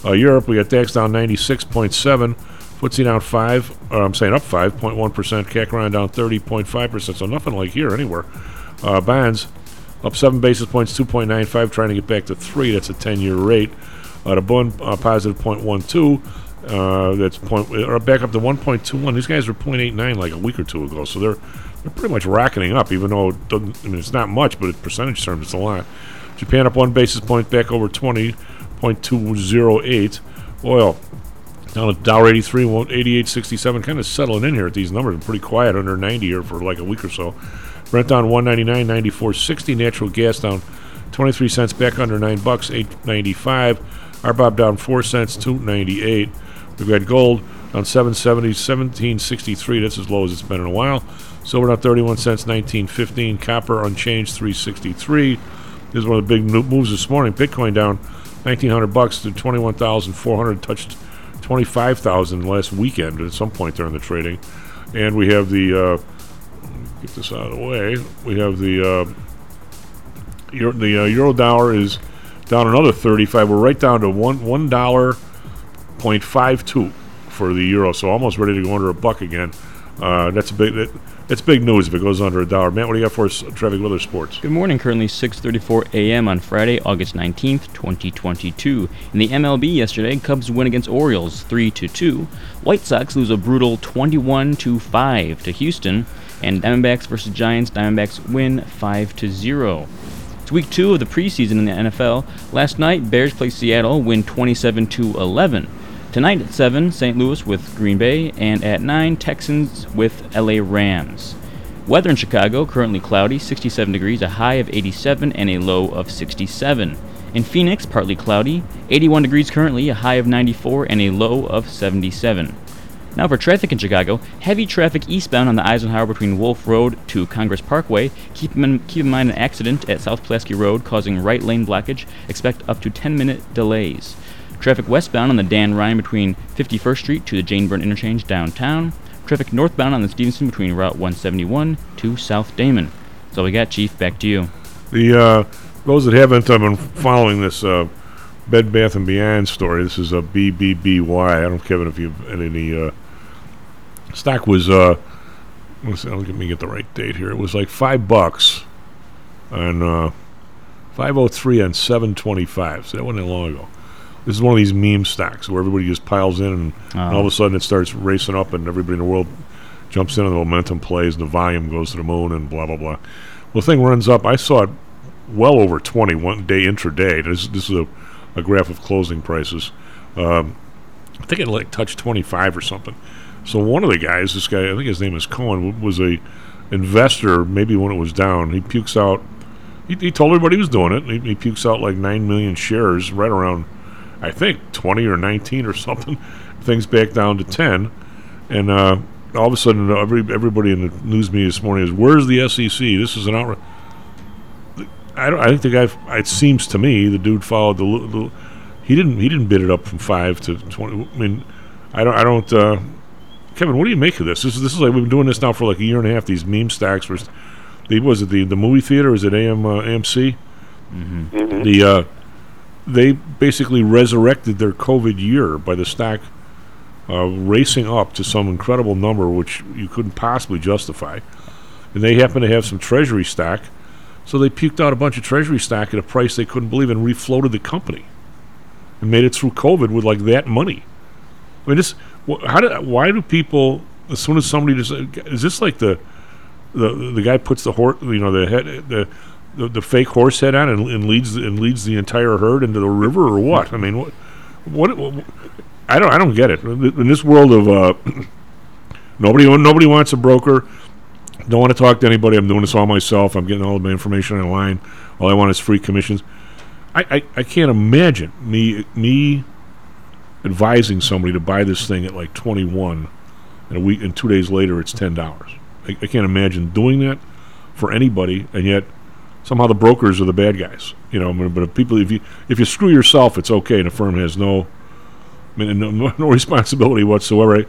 Uh, Europe, we got DAX down 96.7. FTSE down 5, or I'm saying up 5.1%. CAC down 30.5%, so nothing like here anywhere. Uh, bonds up 7 basis points, 2.95, trying to get back to 3. That's a 10 year rate. Uh, the Bund uh, positive 0.12. Uh, that's point, or back up to 1.21. These guys were 0.89 like a week or two ago, so they're they're pretty much rocketing up. Even though it doesn't, I mean, it's not much, but in percentage terms, it's a lot. Japan up one basis point, back over 20.208. Oil down at dollar 83, 88.67, kind of settling in here at these numbers. Pretty quiet under 90 here for like a week or so. Brent down 199, 94.60. Natural gas down 23 cents, back under 9 bucks, 8.95. RBOB down 4 cents, 2.98. We've got gold down 770, 17.63. That's as low as it's been in a while. Silver down 31 cents, 19.15. Copper unchanged, 363. This is one of the big moves this morning. Bitcoin down 1,900 bucks to 21,400. Touched 25,000 last weekend at some point during the trading. And we have the uh, get this out of the way. We have the uh, Euro, the uh, euro dollar is down another 35. We're right down to one one dollar point five two for the euro, so almost ready to go under a buck again. Uh, that's a big that, that's big news if it goes under a dollar. Matt, what do you got for us? Traffic weather sports. Good morning. Currently 6:34 a.m. on Friday, August 19th, 2022. In the MLB yesterday, Cubs win against Orioles 3 to 2. White Sox lose a brutal 21 to 5 to Houston, and Diamondbacks versus Giants. Diamondbacks win 5 to 0. It's week 2 of the preseason in the NFL. Last night, Bears play Seattle, win 27 to 11. Tonight at 7, St. Louis with Green Bay, and at 9, Texans with LA Rams. Weather in Chicago currently cloudy, 67 degrees, a high of 87, and a low of 67. In Phoenix, partly cloudy, 81 degrees currently, a high of 94, and a low of 77. Now for traffic in Chicago, heavy traffic eastbound on the Eisenhower between Wolf Road to Congress Parkway. Keep in, keep in mind an accident at South Pulaski Road causing right lane blockage. Expect up to 10 minute delays. Traffic westbound on the Dan Ryan between 51st Street to the Jane Byrne Interchange downtown. Traffic northbound on the Stevenson between Route 171 to South Damen. So we got, Chief. Back to you. The uh, those that haven't uh, been following this uh, Bed Bath and Beyond story, this is a BBBY. I don't Kevin, if you've had any. Uh, stock was. Uh, let's, let me get the right date here. It was like five bucks on uh, 503 on 725. So that wasn't long ago. This is one of these meme stocks where everybody just piles in and, and all of a sudden it starts racing up and everybody in the world jumps in and the momentum plays and the volume goes to the moon and blah blah blah. Well, the thing runs up. I saw it well over 20 one day intraday. This, this is a, a graph of closing prices. Um, I think it like touched 25 or something. So one of the guys, this guy, I think his name is Cohen, was a investor. Maybe when it was down, he pukes out. He, he told everybody he was doing it. He, he pukes out like nine million shares, right around, I think, 20 or 19 or something. Things back down to 10, and uh, all of a sudden, every everybody in the news media this morning is, "Where's the SEC? This is an outrage." I don't. I think the guy. It seems to me the dude followed the. the he didn't. He didn't bid it up from five to twenty. I mean, I don't. I don't. Uh, Kevin, what do you make of this? This is this is like we've been doing this now for like a year and a half. These meme stacks. Were, the was it the the movie theater? Is it AM uh, AMC? Mhm. The uh, they basically resurrected their COVID year by the stack uh, racing up to some incredible number which you couldn't possibly justify, and they happen to have some treasury stack, so they puked out a bunch of treasury stack at a price they couldn't believe and refloated the company, and made it through COVID with like that money. I mean, this wh- how do why do people as soon as somebody is this like the the the guy puts the horse you know the head the the, the fake horse head on and, and leads and leads the entire herd into the river or what? I mean, what what, what I don't I don't get it in this world of uh, nobody nobody wants a broker. Don't want to talk to anybody. I'm doing this all myself. I'm getting all of my information online. All I want is free commissions. I, I, I can't imagine me me advising somebody to buy this thing at like 21 and a week and two days later it's $10 I, I can't imagine doing that for anybody and yet somehow the brokers are the bad guys you know but if people if you if you screw yourself it's okay and the firm has no I mean, no, no, responsibility whatsoever. I,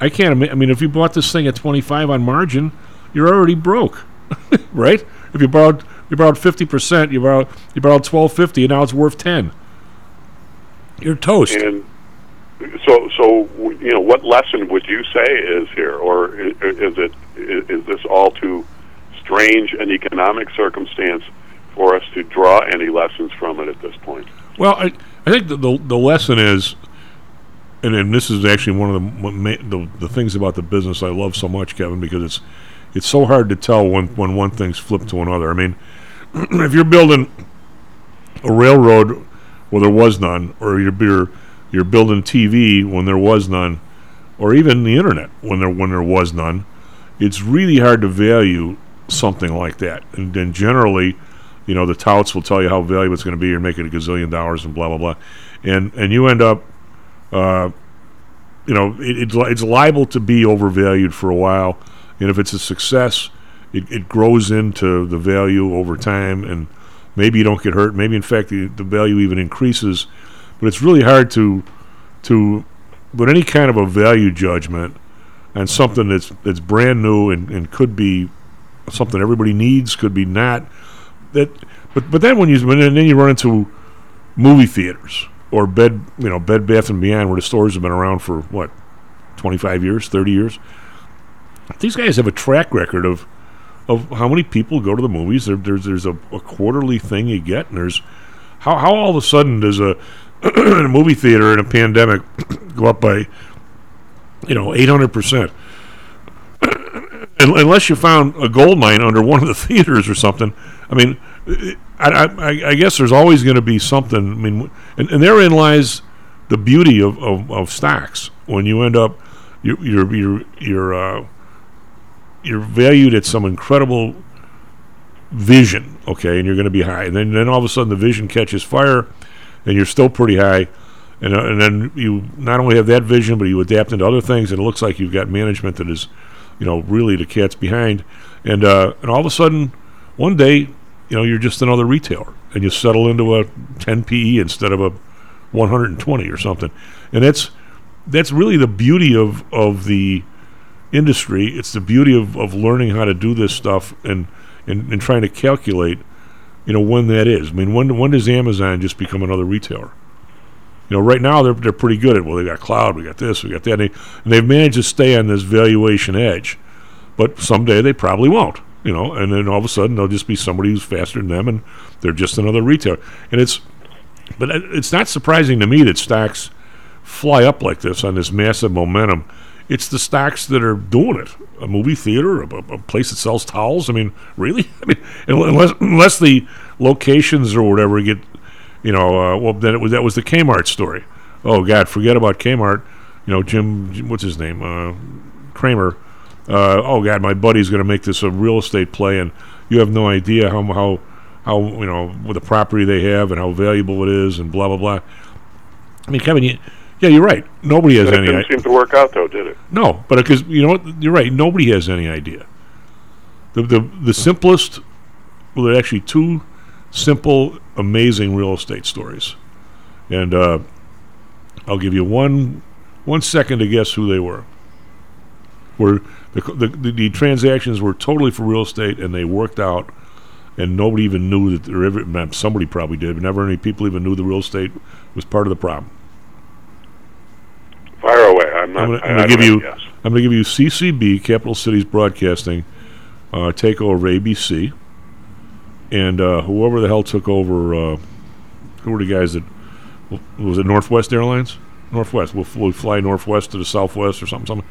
I can't ima- I mean if you bought this thing at 25 on margin you're already broke right? If you borrowed you borrowed 50% you borrowed you borrowed 1250 and now it's worth 10 you're toast. And so, so you know, what lesson would you say is here, or i- is it is this all too strange an economic circumstance for us to draw any lessons from it at this point? Well, I, I think the, the the lesson is, and, and this is actually one of the, the the things about the business I love so much, Kevin, because it's it's so hard to tell when when one thing's flipped to another. I mean, if you're building a railroad where there was none, or you're you're, you're building TV when there was none, or even the internet when there when there was none, it's really hard to value something like that. And then generally, you know, the touts will tell you how valuable it's going to be. You're making a gazillion dollars and blah blah blah, and and you end up, uh, you know, it, it's li- it's liable to be overvalued for a while. And if it's a success, it, it grows into the value over time, and maybe you don't get hurt. Maybe in fact the, the value even increases. But it's really hard to to put any kind of a value judgment on something that's that's brand new and, and could be something everybody needs, could be not. That, but but then when you when, and then you run into movie theaters or bed you know Bed Bath and Beyond where the stores have been around for what twenty five years, thirty years. These guys have a track record of of how many people go to the movies. There, there's there's a, a quarterly thing you get, and there's how how all of a sudden does a, a movie theater in a pandemic go up by you know eight hundred percent unless you found a gold mine under one of the theaters or something. I mean, I, I, I guess there's always going to be something. I mean, and, and therein lies the beauty of, of, of stocks when you end up you're you're you're you're, uh, you're valued at some incredible vision, okay, and you're going to be high, and then then all of a sudden the vision catches fire, and you're still pretty high, and uh, and then you not only have that vision, but you adapt into other things, and it looks like you've got management that is, you know, really the cat's behind, and uh, and all of a sudden, one day, you know, you're just another retailer, and you settle into a 10 PE instead of a 120 or something, and that's that's really the beauty of of the industry. It's the beauty of, of learning how to do this stuff and, and, and trying to calculate, you know, when that is. I mean, when when does Amazon just become another retailer? You know, right now they're they're pretty good at well, they got cloud, we got this, we got that, and, they, and they've managed to stay on this valuation edge. But someday they probably won't. You know, and then all of a sudden they'll just be somebody who's faster than them, and they're just another retailer. And it's, but it's not surprising to me that stocks fly up like this on this massive momentum. It's the stocks that are doing it. A movie theater, a, a place that sells towels. I mean, really? I mean, unless unless the locations or whatever get, you know, uh, well then it was that was the Kmart story. Oh God, forget about Kmart. You know, Jim, Jim what's his name? Uh, Cramer. Uh, oh God, my buddy's going to make this a real estate play, and you have no idea how how how you know what the property they have and how valuable it is, and blah blah blah. I mean, Kevin, you, yeah, you're right. Nobody has it any. didn't i- seem to work out, though, did it? no, but because you know what, you're right. Nobody has any idea. The the the simplest, well, there are actually two simple, amazing real estate stories, and uh, I'll give you one one second to guess who they were. Where the, the the the transactions were totally for real estate, and they worked out, and nobody even knew that there ever. Somebody probably did, but never any people even knew the real estate was part of the problem. Fire away. I'm not. I'm going to give you. guess. I'm going to give you CCB, Capital Cities Broadcasting, uh, take over ABC, and uh, whoever the hell took over. Uh, who were the guys that was it? Northwest Airlines. Northwest. We'll, we'll fly Northwest to the Southwest or something. Something.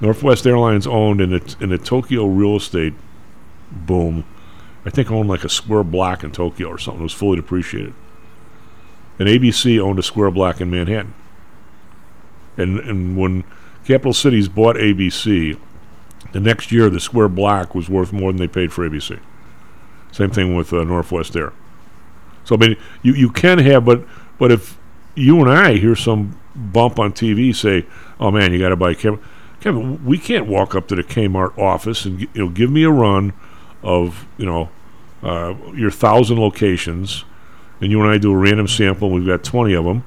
Northwest Airlines owned in the in the Tokyo real estate boom. I think owned like a square block in Tokyo or something. It was fully depreciated. And ABC owned a square block in Manhattan. And and when Capital Cities bought ABC, the next year the square block was worth more than they paid for ABC. Same thing with uh, Northwest Air. So I mean, you you can have, but but if you and I hear some bump on TV say, "Oh man, you got to buy Kevin," Kevin, we can't walk up to the Kmart office and you know give me a run of you know uh, your thousand locations, and you and I do a random sample. We've got twenty of them.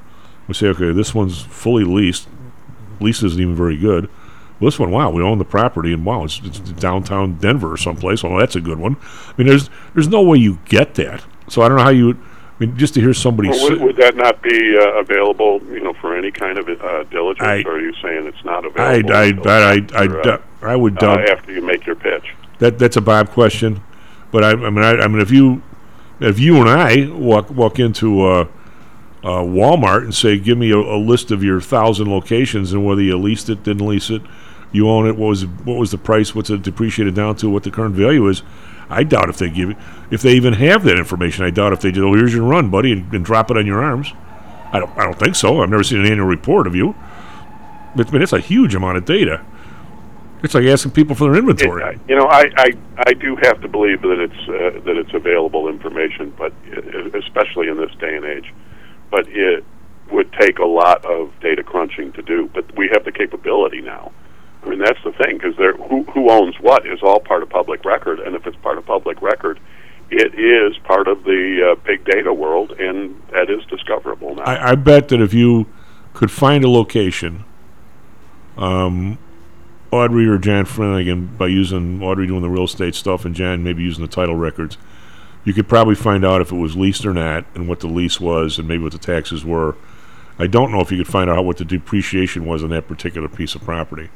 We say, okay, this one's fully leased. Lease isn't even very good. Well, this one, wow, we own the property, and wow, it's, it's downtown Denver or someplace. Well, that's a good one. I mean, there's there's no way you get that. So I don't know how you. I mean, just to hear somebody Well, say, would, would that not be uh, available, you know, for any kind of uh, diligence, I- or are you saying it's not available? I I, I, uh, I would uh, doubt after you make your pitch? that that's a Bob question, but I, I mean I, I mean if you if you and I walk walk into uh, uh, Walmart and say give me a, a list of your thousand locations and whether you leased it didn't lease it you own it what was what was the price what's it depreciated down to what the current value is I doubt if they give it if they even have that information I doubt if they do oh here's your run buddy and, and drop it on your arms I don't I don't think so I've never seen an annual report of you I mean it's a huge amount of data it's like asking people for their inventory. It- you know, I, I I do have to believe that it's uh, that it's available information, but uh, especially in this day and age, but it would take a lot of data crunching to do. But we have the capability now. I mean, that's the thing because there who who owns what is all part of public record, and if it's part of public record, it is part of the uh, big data world, and that is discoverable now. I, I bet that if you could find a location, um, Audrey or John Flanagan, by using Audrey doing the real estate stuff and Jan maybe using the title records, you could probably find out if it was leased or not and what the lease was and maybe what the taxes were. I don't know if you could find out what the depreciation was on that particular piece of property.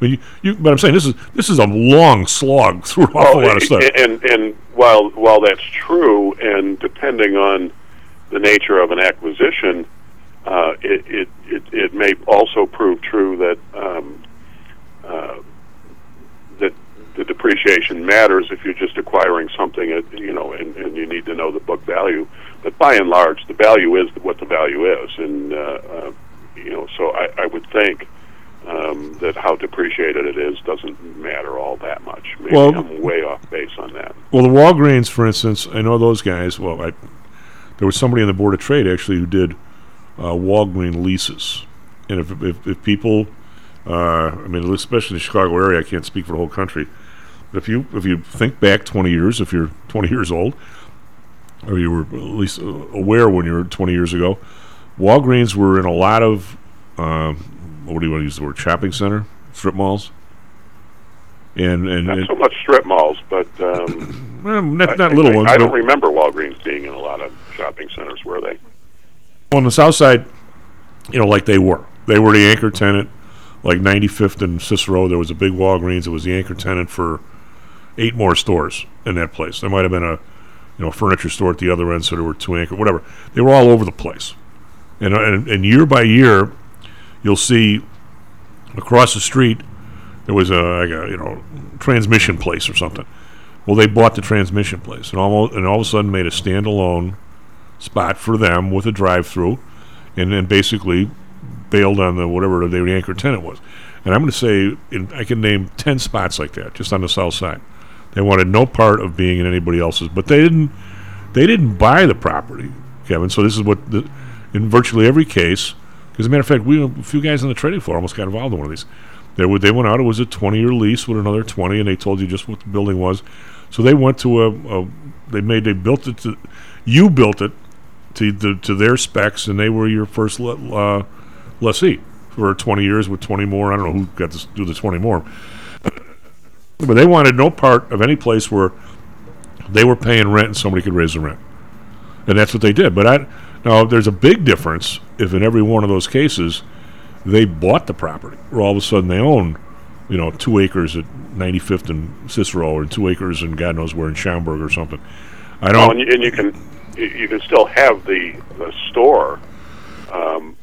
I mean, you, you, but I'm saying this is this is a long slog through an awful lot of stuff. And and while while that's true, and depending on the nature of an acquisition, uh, it, it it it may also prove true that um, uh, that the depreciation matters if you're just acquiring something, at, you know, and, and you need to know the book value. But by and large, the value is what the value is, and uh, uh, you know, so I, I would think um, that how depreciated it is doesn't matter all that much. Maybe Well- I'm way off base on that. Well, the Walgreens, for instance, I know those guys. Well, I, there was somebody on the board of trade actually who did uh, Walgreen leases, and if if, if people, uh, I mean, especially in the Chicago area, I can't speak for the whole country, but if you if you think back 20 years, if you're 20 years old, or you were at least uh, aware when you were 20 years ago, Walgreens were in a lot of um, what do you want to use the word shopping center strip malls. And and, Not and so much strip malls, but um, well, not, not I- little I, ones. I don't remember Walgreens being in a lot of shopping centers, were they? on the south side, you know, like they were. They were the anchor tenant. Like 95th and Cicero, there was a big Walgreens. It was the anchor tenant for eight more stores in that place. There might have been a, you know, furniture store at the other end, so there were two anchor, whatever. They were all over the place. And, and, and year by year, you'll see across the street, there was a, like a, you know, transmission place or something. Well, they bought the transmission place and almost, and all of a sudden made a standalone spot for them with a drive-through, and then basically bailed on the whatever the anchor tenant was. And I'm going to say in, I can name ten spots like that just on the south side. They wanted no part of being in anybody else's, but they didn't. They didn't buy the property, Kevin. So this is what the, in virtually every case. As a matter of fact, we a few guys on the trading floor almost got involved in one of these. They would they went out. It was a 20-year lease with another 20, and they told you just what the building was. So they went to a, a they made they built it to you built it to to their specs, and they were your first le, uh, lessee for 20 years with 20 more. I don't know who got to do the 20 more, but they wanted no part of any place where they were paying rent and somebody could raise the rent, and that's what they did. But I now there's a big difference if in every one of those cases they bought the property, or all of a sudden they own, you know, two acres at 95th and Cicero, or two acres and God knows where in Schaumburg or something. I don't. and, you, and you can you you can still have the, the store um,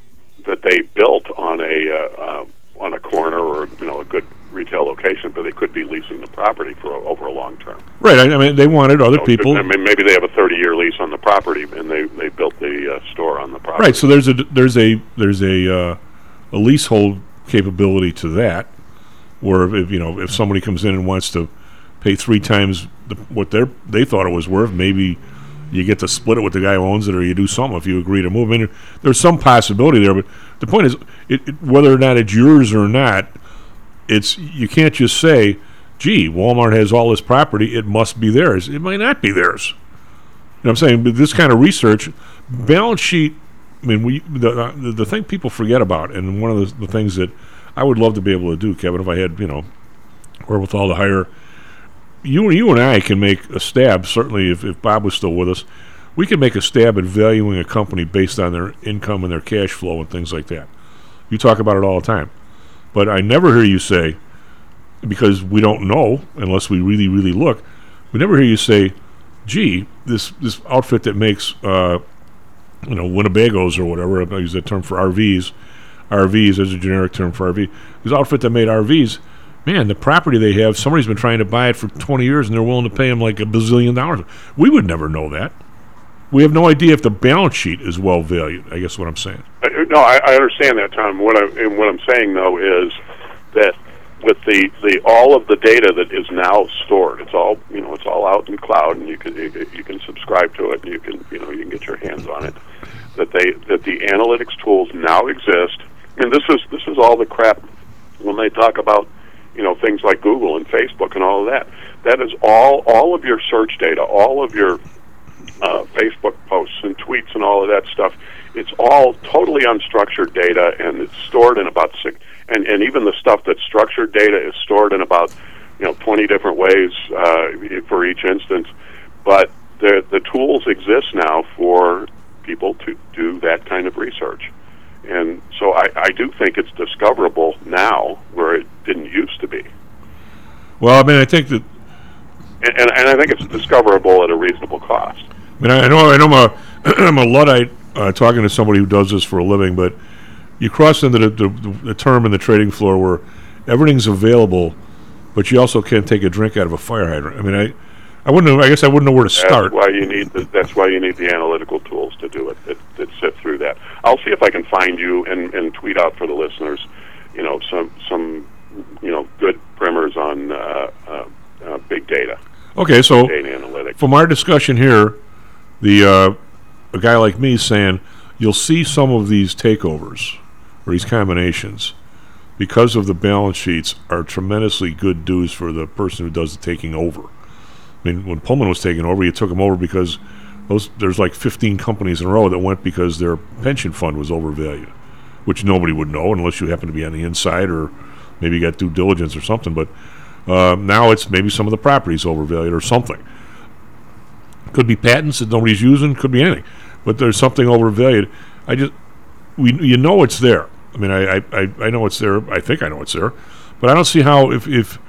that they built on a uh, uh, on a corner or you know a good retail location, but they could be leasing the property for over a long term. Right. I, I mean, they wanted other So, people. I mean, maybe they have a thirty year lease on the property, and they they built the uh, store on the property. Right. So there's a there's a there's a uh, a leasehold capability to that, where if you know if somebody comes in and wants to pay three times the, what they they thought it was worth, maybe you get to split it with the guy who owns it, or you do something if you agree to move. I mean, there's some possibility there, but the point is, it, it, whether or not it's yours or not, it's you can't just say, "Gee, Walmart has all this property; it must be theirs." It might not be theirs. You know what I'm saying? But this kind of research, balance sheet. I mean, we the uh, the, the thing people forget about, and one of the, the things that I would love to be able to do, Kevin, if I had you know wherewithal to hire you you and I can make a stab. Certainly, if, if Bob was still with us, we could make a stab at valuing a company based on their income and their cash flow and things like that. You talk about it all the time, but I never hear you say because we don't know unless we really really look. We never hear you say, "Gee, this this outfit that makes uh, you know Winnebagos or whatever." I use that term for RVs. RVs is a generic term for RV. This outfit that made RVs man, the property they have, somebody's been trying to buy it for 20 years and they're willing to pay them like a bazillion dollars. We would never know that. We have no idea if the balance sheet is well valued. I guess what I'm saying. Uh, No, I, I understand that, Tom. What I and what I'm saying though is that with the, the all of the data that is now stored, it's all you know, it's all out in cloud, and you can you, you can subscribe to it, and you can you know you can get your hands on it. That they that the analytics tools now exist, and this is this is all the crap when they talk about you know things like Google and Facebook and all of that. That is all all of your search data, all of your uh, Facebook posts and tweets and all of that stuff. It's all totally unstructured data, and it's stored in about six. And and even the stuff that's structured data is stored in about you know twenty different ways uh, for each instance. But the the tools exist now for people to do that kind of research. And so I, I do think it's discoverable now where it didn't used to be. Well, I mean, I think that And, and, and I think it's discoverable at a reasonable cost. I mean, I, I know, I know, I'm a, I'm a luddite uh, talking to somebody who does this for a living, but you cross into the, the, the term in the trading floor where everything's available, but you also can't take a drink out of a fire hydrant. I mean, I, I wouldn't. Know, I guess I wouldn't know where to start. That's why you need the, that's why you need the analytical tools to do it that, that sift through that. I'll see if I can find you and, and tweet out for the listeners, you know, some some you know good primers on uh, uh, uh, big data. Okay, so data analytics. from our discussion here, the uh, a guy like me saying you'll see some of these takeovers or these combinations because of the balance sheets are tremendously good dues for the person who does the taking over. I mean, when Pullman was taking over, you took him over because those there's like 15 companies in a row that went because their pension fund was overvalued, which nobody would know unless you happen to be on the inside or maybe you got due diligence or something. But uh, now it's maybe some of the properties overvalued or something. Could be patents that nobody's using. Could be anything, but there's something overvalued. I just we you know it's there. I mean, I, I, I know it's there. I think I know it's there, but I don't see how if if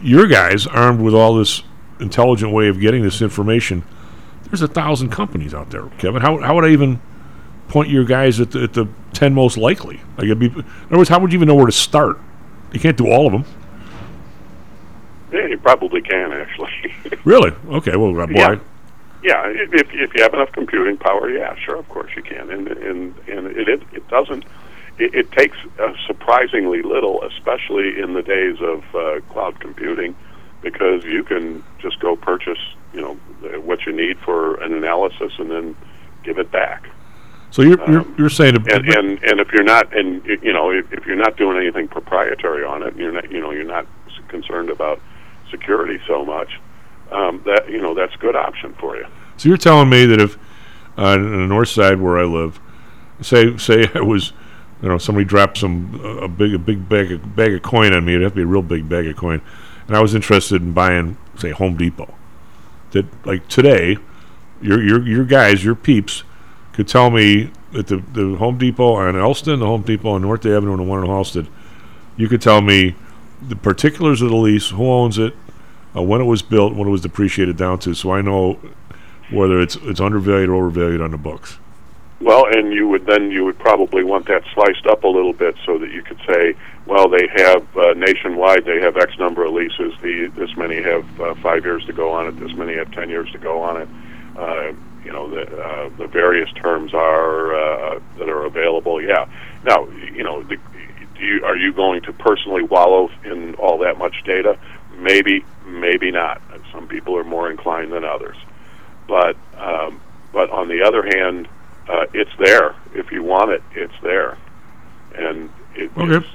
your guys armed with all this intelligent way of getting this information, there's a thousand companies out there, Kevin. How how would I even point your guys at the, at the ten most likely? Like, it'd be, in other words, how would you even know where to start? You can't do all of them. Yeah, you probably can actually. Really? Okay. Well, boy, Yeah. Yeah, if if if you have enough computing power, yeah, sure, of course you can, and and and it it, it doesn't. It, it takes uh, surprisingly little, especially in the days of uh, cloud computing, because you can just go purchase, you know, uh, what you need for an analysis, and then give it back. so you're you're, you're saying to, And and and if you're not, and you know, if, if you're not doing anything proprietary on it, you're not, you know, you're not concerned about security so much. Um, that you know, that's a good option for you. So you're telling me that if uh, on the north side where I live, say say I was, you know, somebody dropped some uh, a big a big bag of, bag of coin on me, it'd have to be a real big bag of coin, and I was interested in buying, say, Home Depot. That like today, your your your guys, your peeps, could tell me that the the Home Depot on Elston, the Home Depot on North Avenue, and the one in Halsted, you could tell me the particulars of the lease, who owns it, uh, when it was built, when it was depreciated down to, so I know whether it's it's undervalued or overvalued on the books. Well, and you would then you would probably want that sliced up a little bit so that you could say, well, they have uh, nationwide, they have X number of leases. The this many have uh, five years to go on it. This many have ten years to go on it. Uh, you know, the uh, the various terms are uh, that are available. Yeah. Now, you know, the, do you are you going to personally wallow in all that much data? Maybe, maybe not. Some people are more inclined than others. But um, but on the other hand, uh, it's there. If you want it, it's there, and it, Okay. it's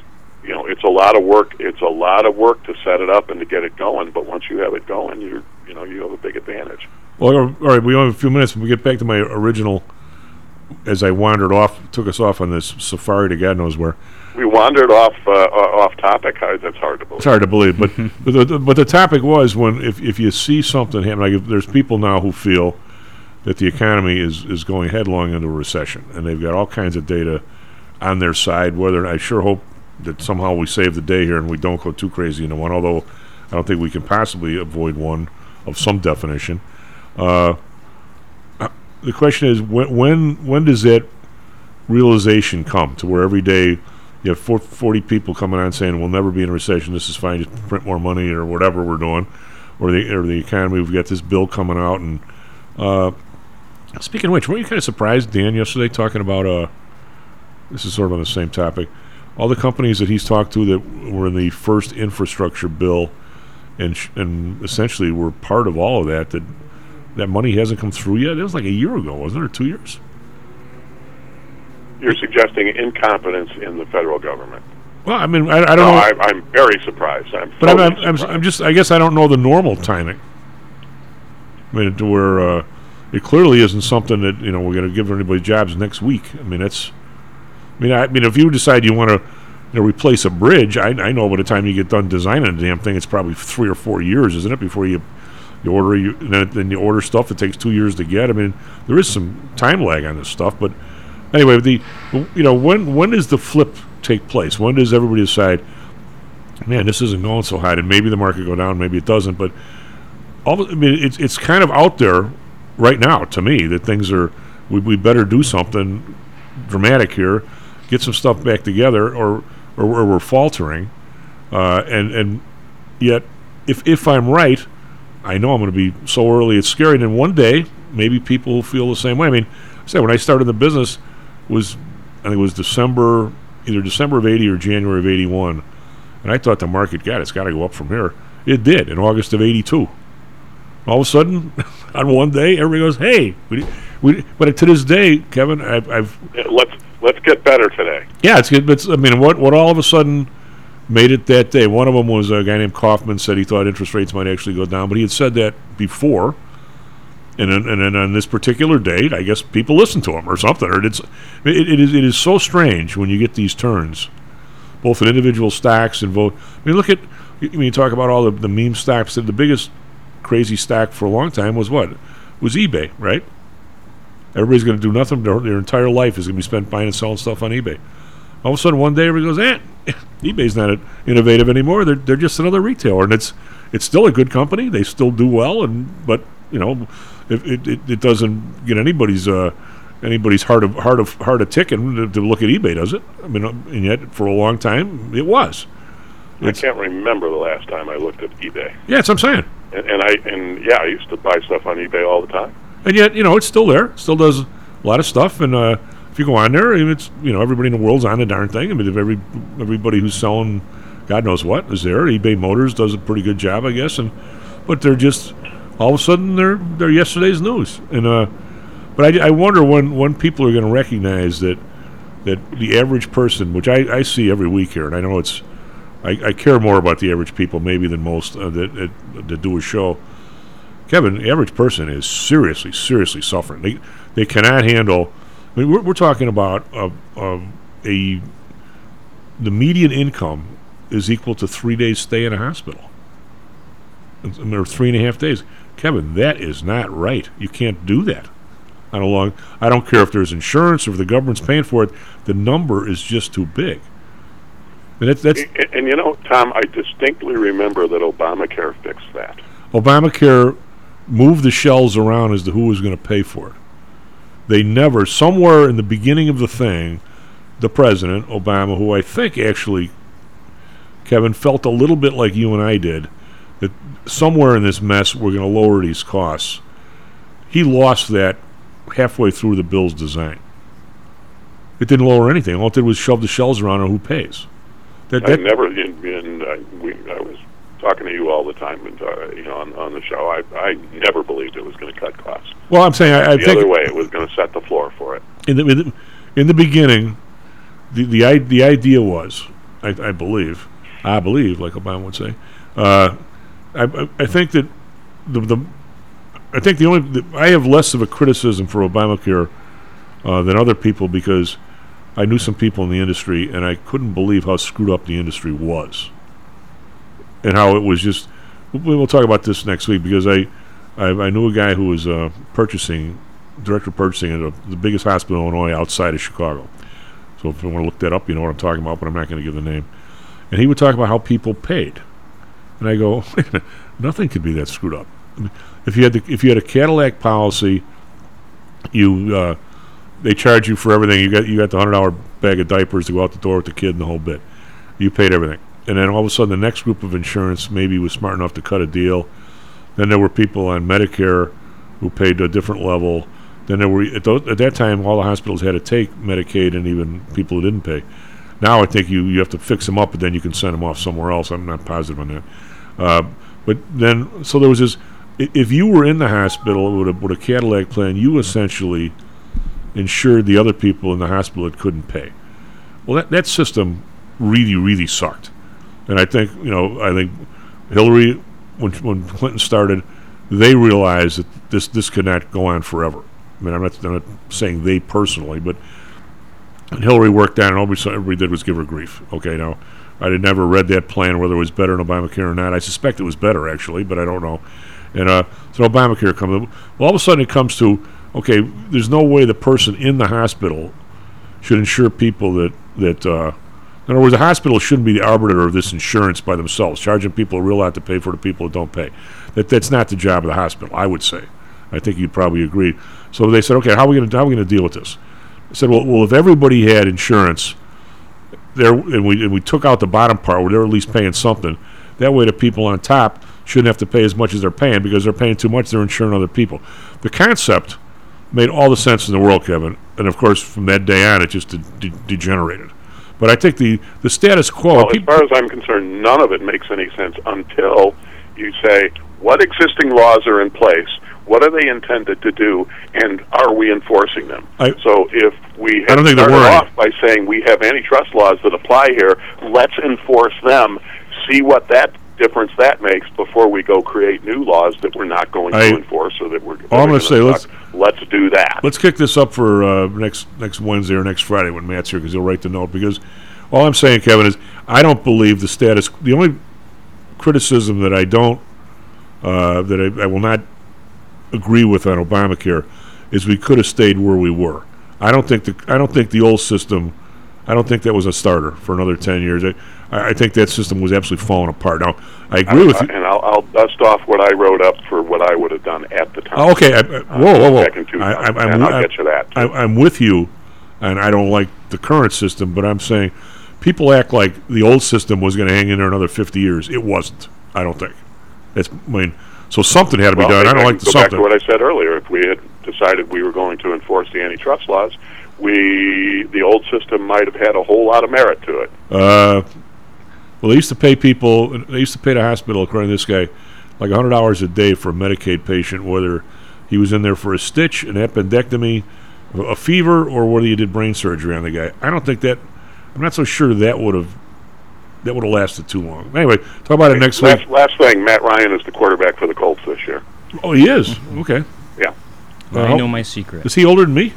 you know it's a lot of work. It's a lot of work to set it up and to get it going. But once you have it going, you you know you have a big advantage. Well, all right, we only have a few minutes. We get back to my original. As I wandered off, took us off on this safari to God knows where. We wandered off uh, off topic. That's hard to believe. It's hard to believe, but but, the, the, but the topic was when if, if you see something happen, like if there's people now who feel that the economy is, is going headlong into a recession, and they've got all kinds of data on their side. Whether I sure hope that somehow we save the day here and we don't go too crazy into one, although I don't think we can possibly avoid one of some definition. Uh, uh, the question is when when when does that realization come to where every day you have four- 40 people coming on saying we'll never be in a recession. This is fine. Just print more money or whatever we're doing or the or the economy. We've got this bill coming out and uh, speaking of which weren't you kind of surprised Dan yesterday talking about uh this is sort of on the same topic all the companies that he's talked to that were in the first infrastructure bill and sh- and essentially were part of all of that that that money hasn't come through yet? It was like a year ago wasn't it or two years You're suggesting incompetence in the federal government. well I mean I, I don't no, know I, I'm very surprised. I'm But I'm, I'm, surprised. I'm just, I guess I don't know the normal timing. I mean, to where uh, it clearly isn't something that, you know, we're going to give everybody jobs next week. I mean, that's, I mean, I, I mean, if you decide you want to, you know, replace a bridge, I, I know by the time you get done designing the damn thing, it's probably three or four years, isn't it, before you, you order, you, then, then you order stuff, it takes two years to get. I mean, there is some time lag on this stuff, but anyway, the, you know, when, when does the flip take place? When does everybody decide, man, this isn't going so hot, and maybe the market go down, maybe it doesn't. But all I mean, it's it's kind of out there right now to me that things are we, we better do something dramatic here, get some stuff back together, or or, or we're faltering, uh, and and yet if if I'm right, I know I'm going to be so early it's scary. And then one day maybe people will feel the same way. I mean, I say when I started the business was I think it was December, either December of 80 or January of 81. And I thought the market, God, it's got to go up from here. It did in August of 82. All of a sudden, on one day, everybody goes, hey, we, we, but to this day, Kevin, I've, I've let's let's get better today. yeah, it's good. But it's- I mean, what what all of a sudden made it that day? One of them was a guy named Kaufman said he thought interest rates might actually go down, but he had said that before. And then, and on this particular date, I guess people listened to him or something. Or it's it, it is it is so strange when you get these turns, both in individual stacks and vote. I mean, look at I mean, you talk about all the, the meme stocks. The biggest crazy stack for a long time was what was eBay, right? Everybody's going to do nothing. Their, their entire life is going to be spent buying and selling stuff on eBay. All of a sudden, one day, everybody goes, "Eh, eBay's not innovative anymore. They're they're just another retailer, and it's it's still a good company. They still do well, and but you know, it it, it, it doesn't get anybody's uh, anybody's heart of heart of heart of ticking to, to look at eBay, does it? I mean, uh, and yet for a long time, it was. I can't remember the last time I looked at eBay. Yeah, that's what I'm saying. And, and I and yeah, I used to buy stuff on eBay all the time. And yet, you know, it's still there. Still does a lot of stuff. And uh, if you go on there, it's you know everybody in the world's on the darn thing. I mean, if every everybody who's selling, God knows what, is there. eBay Motors does a pretty good job, I guess. And but they're just all of a sudden they're they're yesterday's news. And uh, but I, I wonder when when people are going to recognize that that the average person, which I, I see every week here, and I know it's I, I care more about the average people maybe than most uh, that, that that do a show. Kevin, the average person is seriously, seriously suffering. They they cannot handle. I mean, we're, we're talking about a, a, a the median income is equal to three days stay in a hospital, or three and a half days. Kevin, that is not right. You can't do that. On a long, I don't care if there's insurance or if the government's paying for it. The number is just too big. And that's, that's And, and you know, Tom, I distinctly remember that Obamacare fixed that. Obamacare moved the shells around as to who was going to pay for it. They never, somewhere in the beginning of the thing, the president, Obama, who I think actually, Kevin, felt a little bit like you and I did, that somewhere in this mess we're going to lower these costs. He lost that halfway through the bill's design. It didn't lower anything. All it did was shove the shells around on who pays. That, I never, and, and I, we, I was talking to you all the time, and uh, you know, on, on the show. I, I never believed it was going to cut costs. well, I'm saying I, I the think other way, it was going to set the floor for it. in the in the, in the beginning, the the i- the idea was, I, I believe, I believe, like Obama would say, uh, I, I think that the the I think the only the, I have less of a criticism for Obamacare uh, than other people because I knew some people in the industry and I couldn't believe how screwed up the industry was, and how it was just. we- We'll talk about this next week because I I, I knew a guy who was uh, purchasing director of purchasing at a, the biggest hospital in Illinois outside of Chicago. So if you want to look that up, you know what I'm talking about, but I'm not going to give the name. And he would talk about how people paid, and I go, nothing could be that screwed up. If you had the, if you had a Cadillac policy, you uh, they charge you for everything. You got you got the hundred dollar bag of diapers to go out the door with the kid and the whole bit. You paid everything, and then all of a sudden, the next group of insurance maybe was smart enough to cut a deal. Then there were people on Medicare who paid a different level. Then there were at, those, at that time all the hospitals had to take Medicaid and even people who didn't pay. Now I think you, you have to fix them up, but then you can send them off somewhere else. I'm not positive on that. Uh, but then so there was this. If you were in the hospital with a, with a Cadillac plan, you essentially insured the other people in the hospital that couldn't pay. Well, that, that system really, really sucked. And I think, you know, I think Hillary, when, when Clinton started, they realized that this, this could not go on forever. I mean, I'm not, I'm not saying they personally, but and Hillary worked that, and all we everybody did was give her grief. Okay, now, I had never read that plan, whether it was better than Obamacare or not. I suspect it was better, actually, but I don't know. And uh, so Obamacare comes. Well, all of a sudden it comes to, okay, there's no way the person in the hospital should insure people that that. Uh, in other words, the hospital shouldn't be the arbiter of this insurance by themselves, charging people a real lot to pay for the people that don't pay. That that's not the job of the hospital. I would say. I think you'd probably agree. So they said, okay, how are we going to how are we going to deal with this? I said, well, well, if everybody had insurance, there and we and we took out the bottom part where they're at least paying something. That way, the people on top shouldn't have to pay as much as they're paying because they're paying too much. They're insuring other people. The concept made all the sense in the world, Kevin. And of course, from that day on, it just de- de- degenerated. But I think the, the status quo. Well, as far as I'm concerned, none of it makes any sense until you say what existing laws are in place, what are they intended to do, and are we enforcing them? I, so if we I don't think started off by saying we have antitrust laws that apply here, let's enforce them, see what that difference that makes before we go create new laws that we're not going I- to enforce or that we're that I'm going to say, let's let's do that. let's kick this up for uh, next next Wednesday or next Friday when Matt's here because he'll write the note. Because all I'm saying, Kevin, is I don't believe the status. The only criticism that I don't uh, that I, I will not agree with on Obamacare is we could have stayed where we were. I don't think the I don't think the old system. I don't think that was a starter for another ten years. I, I think that system was absolutely falling apart. Now I agree with you. and I'll, I'll dust off what I wrote up for what I would have done at the time. Oh, okay. I, I, uh, whoa, whoa, whoa. Back in 2000, I, I'm, I'm, and I'll get you that. I, I'm with you, and I don't like the current system, but I'm saying people act like the old system was going to hang in there another 50 years. It wasn't. I don't think. It's. I mean, so something had to be well, done. I don't maybe like the go back to what I said earlier. If we had decided we were going to enforce the antitrust laws, we the old system might have had a whole lot of merit to it. Uh, well, they used to pay people. They used to pay the hospital, according to this guy, like hundred dollars a day for a Medicaid patient, whether he was in there for a stitch, an appendectomy, a fever, or whether you did brain surgery on the guy. I don't think that. I'm not so sure that would have that would have lasted too long. Anyway, talk about it next last, week. last thing, Matt Ryan is the quarterback for the Colts this year. Oh, he is. Okay. Yeah. I know my secret. Is he older than me?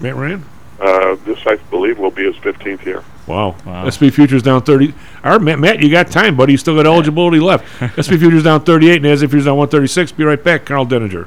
Matt Ryan. Uh, this, I believe, will be his 15th year. Wow. Wow. SP futures down 30. All right, Matt, Matt, you got time, buddy. You still got eligibility left. SP futures down 38, NASDAQ futures down 136. Be right back. Carl Denninger.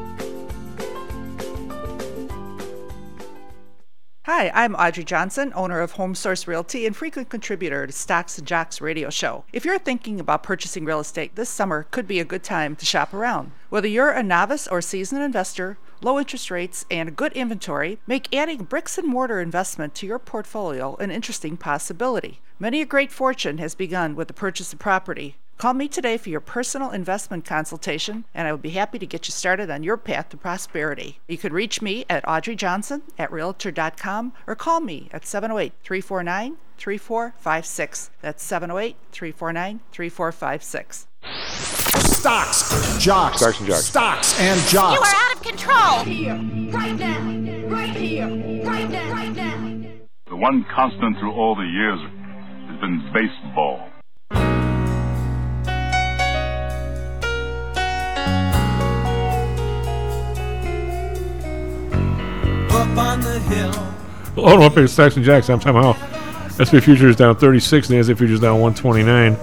Hi, I'm Audrey Johnson, owner of Home Source Realty and frequent contributor to Stocks and Jocks radio show. If you're thinking about purchasing real estate this summer, could be a good time to shop around. Whether you're a novice or seasoned investor, low interest rates and good inventory make adding bricks and mortar investment to your portfolio an interesting possibility. Many a great fortune has begun with the purchase of property. Call me today for your personal investment consultation, and I will be happy to get you started on your path to prosperity. You can reach me at Audrey Johnson at Realtor.com or call me at 708 349 3456. That's 708 349 3456. Stocks, jocks, Stocks and jocks. stocks and jocks. You are out of control. Here, right now, right here, right now, right now. The one constant through all the years has been baseball. Up on the hill. Well, hold on, up here, Stocks and Jocks. I'm somehow. SP futures down 36, NASDAQ futures down 129.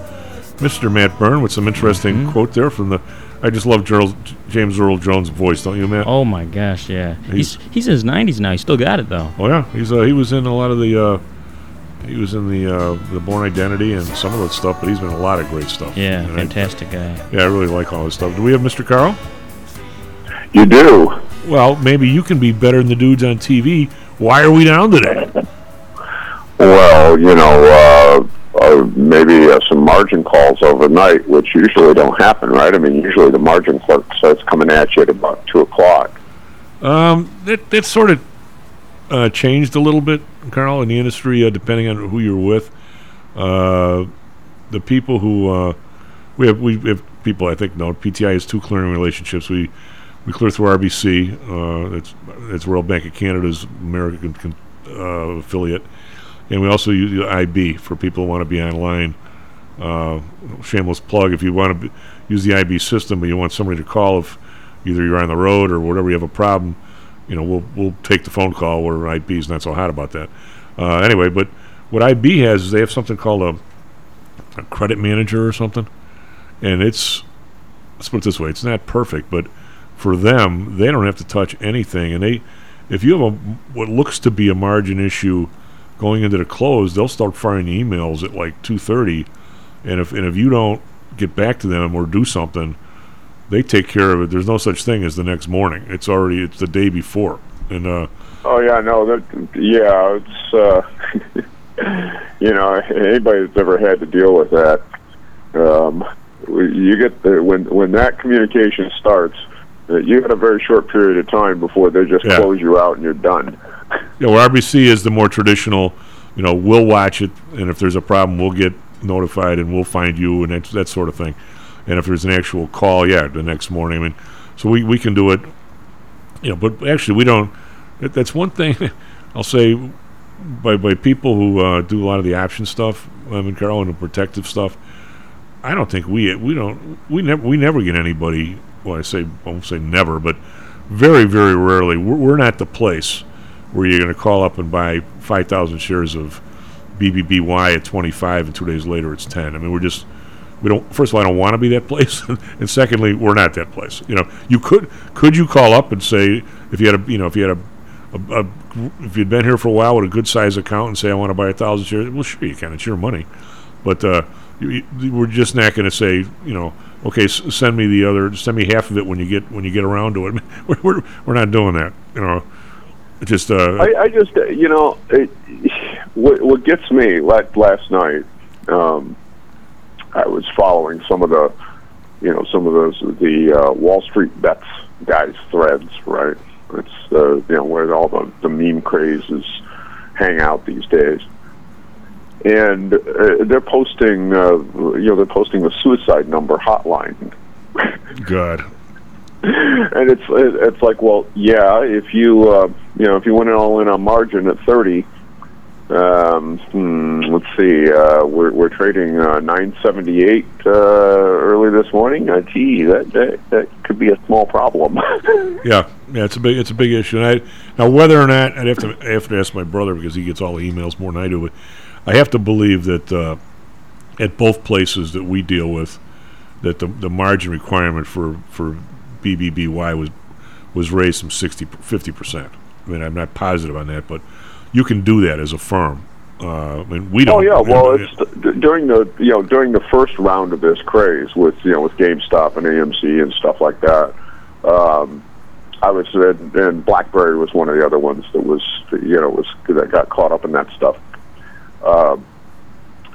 Mr. Matt Byrne with some interesting Mm-hmm. quote there from the. I just love Gerald, James Earl Jones' voice, don't you, Matt? Oh my gosh, yeah. He's- He's he's in his 90s now. He still got it though. Oh yeah, he's uh, he was in a lot of the. Uh, he was in the uh, the Bourne Identity and some of that stuff, but he's been in a lot of great stuff. Yeah, And I- fantastic guy. yeah, I really like all his stuff. Do we have Mr. Carl? You do. Well, maybe you can be better than the dudes on TV. Why are we down today? Well, you know, uh, uh, maybe uh, some margin calls overnight, which usually don't happen, right? I mean, usually the margin clerk starts coming at you at about two o'clock. Um, that that sort of uh, changed a little bit, Carl, in the industry, uh, depending on who you're with. Uh, the people who uh, we have, we have people I think know PTI has two clearing relationships. We we clear through RBC. Uh, it's it's Royal Bank of Canada's American con- uh, affiliate, and we also use the IB for people who want to be online. Uh, shameless plug: if you want to be, use the IB system, but you want somebody to call if either you're on the road or whatever you have a problem, you know, we'll we'll take the phone call. Where IB is not so hot about that. Uh, anyway, but what IB has is they have something called a, a credit manager or something, and it's let's put it this way: it's not perfect, but for them, they don't have to touch anything, and they if you have a what looks to be a margin issue going into the close, they'll start firing emails at like two thirty, and if and if you don't get back to them or do something, they take care of it. There's no such thing as the next morning. It's already it's the day before, and uh, Oh yeah, no, that yeah, it's uh, you know anybody that's ever had to deal with that, um, you get the when when that communication starts, you got a very short period of time before they just Yeah. close you out and you're done. Yeah, well, RBC is the more traditional. You know, we'll watch it, and if there's a problem, we'll get notified, and we'll find you, and that, that sort of thing. And if there's an actual call, yeah, the next morning. I mean, so we, we can do it. You know, but actually, we don't. That, that's one thing I'll say by by people who uh, do a lot of the option stuff. I mean, Carol and the protective stuff. I don't think we we don't we never we never get anybody. Well, I say I won't say never, but very very rarely. We're, we're not the place where you're going to call up and buy five thousand shares of BBBY at twenty five, and two days later it's ten. I mean, we're just we don't. First of all, I don't want to be that place, and secondly, we're not that place. You know, you could could you call up and say if you had a you know if you had a a, a, if you'd been here for a while with a good size account and say I want to buy a thousand shares, well, sure you can. It's your money, but uh, you, you, we're just not going to say you know okay s- send me the other send me half of it when you get when you get around to it. we're, we're, we're not doing that. You know, just uh, I, I just, uh, you know, it, what, what gets me like last night, um, I was following some of the, you know, some of those the uh, Wall Street bets guys threads, right? It's uh, you know where all the the meme crazes hang out these days, and uh, they're posting, uh, you know, they're posting the suicide number hotline Good. and it's it's like, well, yeah, if you uh, you know if you went all in on margin at thirty, um, hmm, let's see, uh, we're we're trading uh, nine seventy eight uh, early this morning. Uh, gee, that, that that could be a small problem. Yeah, yeah, it's a big it's a big issue. And I now whether or not I'd have to I have to ask my brother because he gets all the emails more than I do. But I have to believe that uh, at both places that we deal with, that the the margin requirement for for BBBY was was raised from 60 50 percent. I mean, I'm not positive on that, but you can do that as a firm. Uh, I mean, we don't. Oh yeah, well, it's during the you know during the first round of this craze with you know with GameStop and AMC and stuff like that. Um, I was and, and BlackBerry was one of the other ones that was you know was that got caught up in that stuff. Um,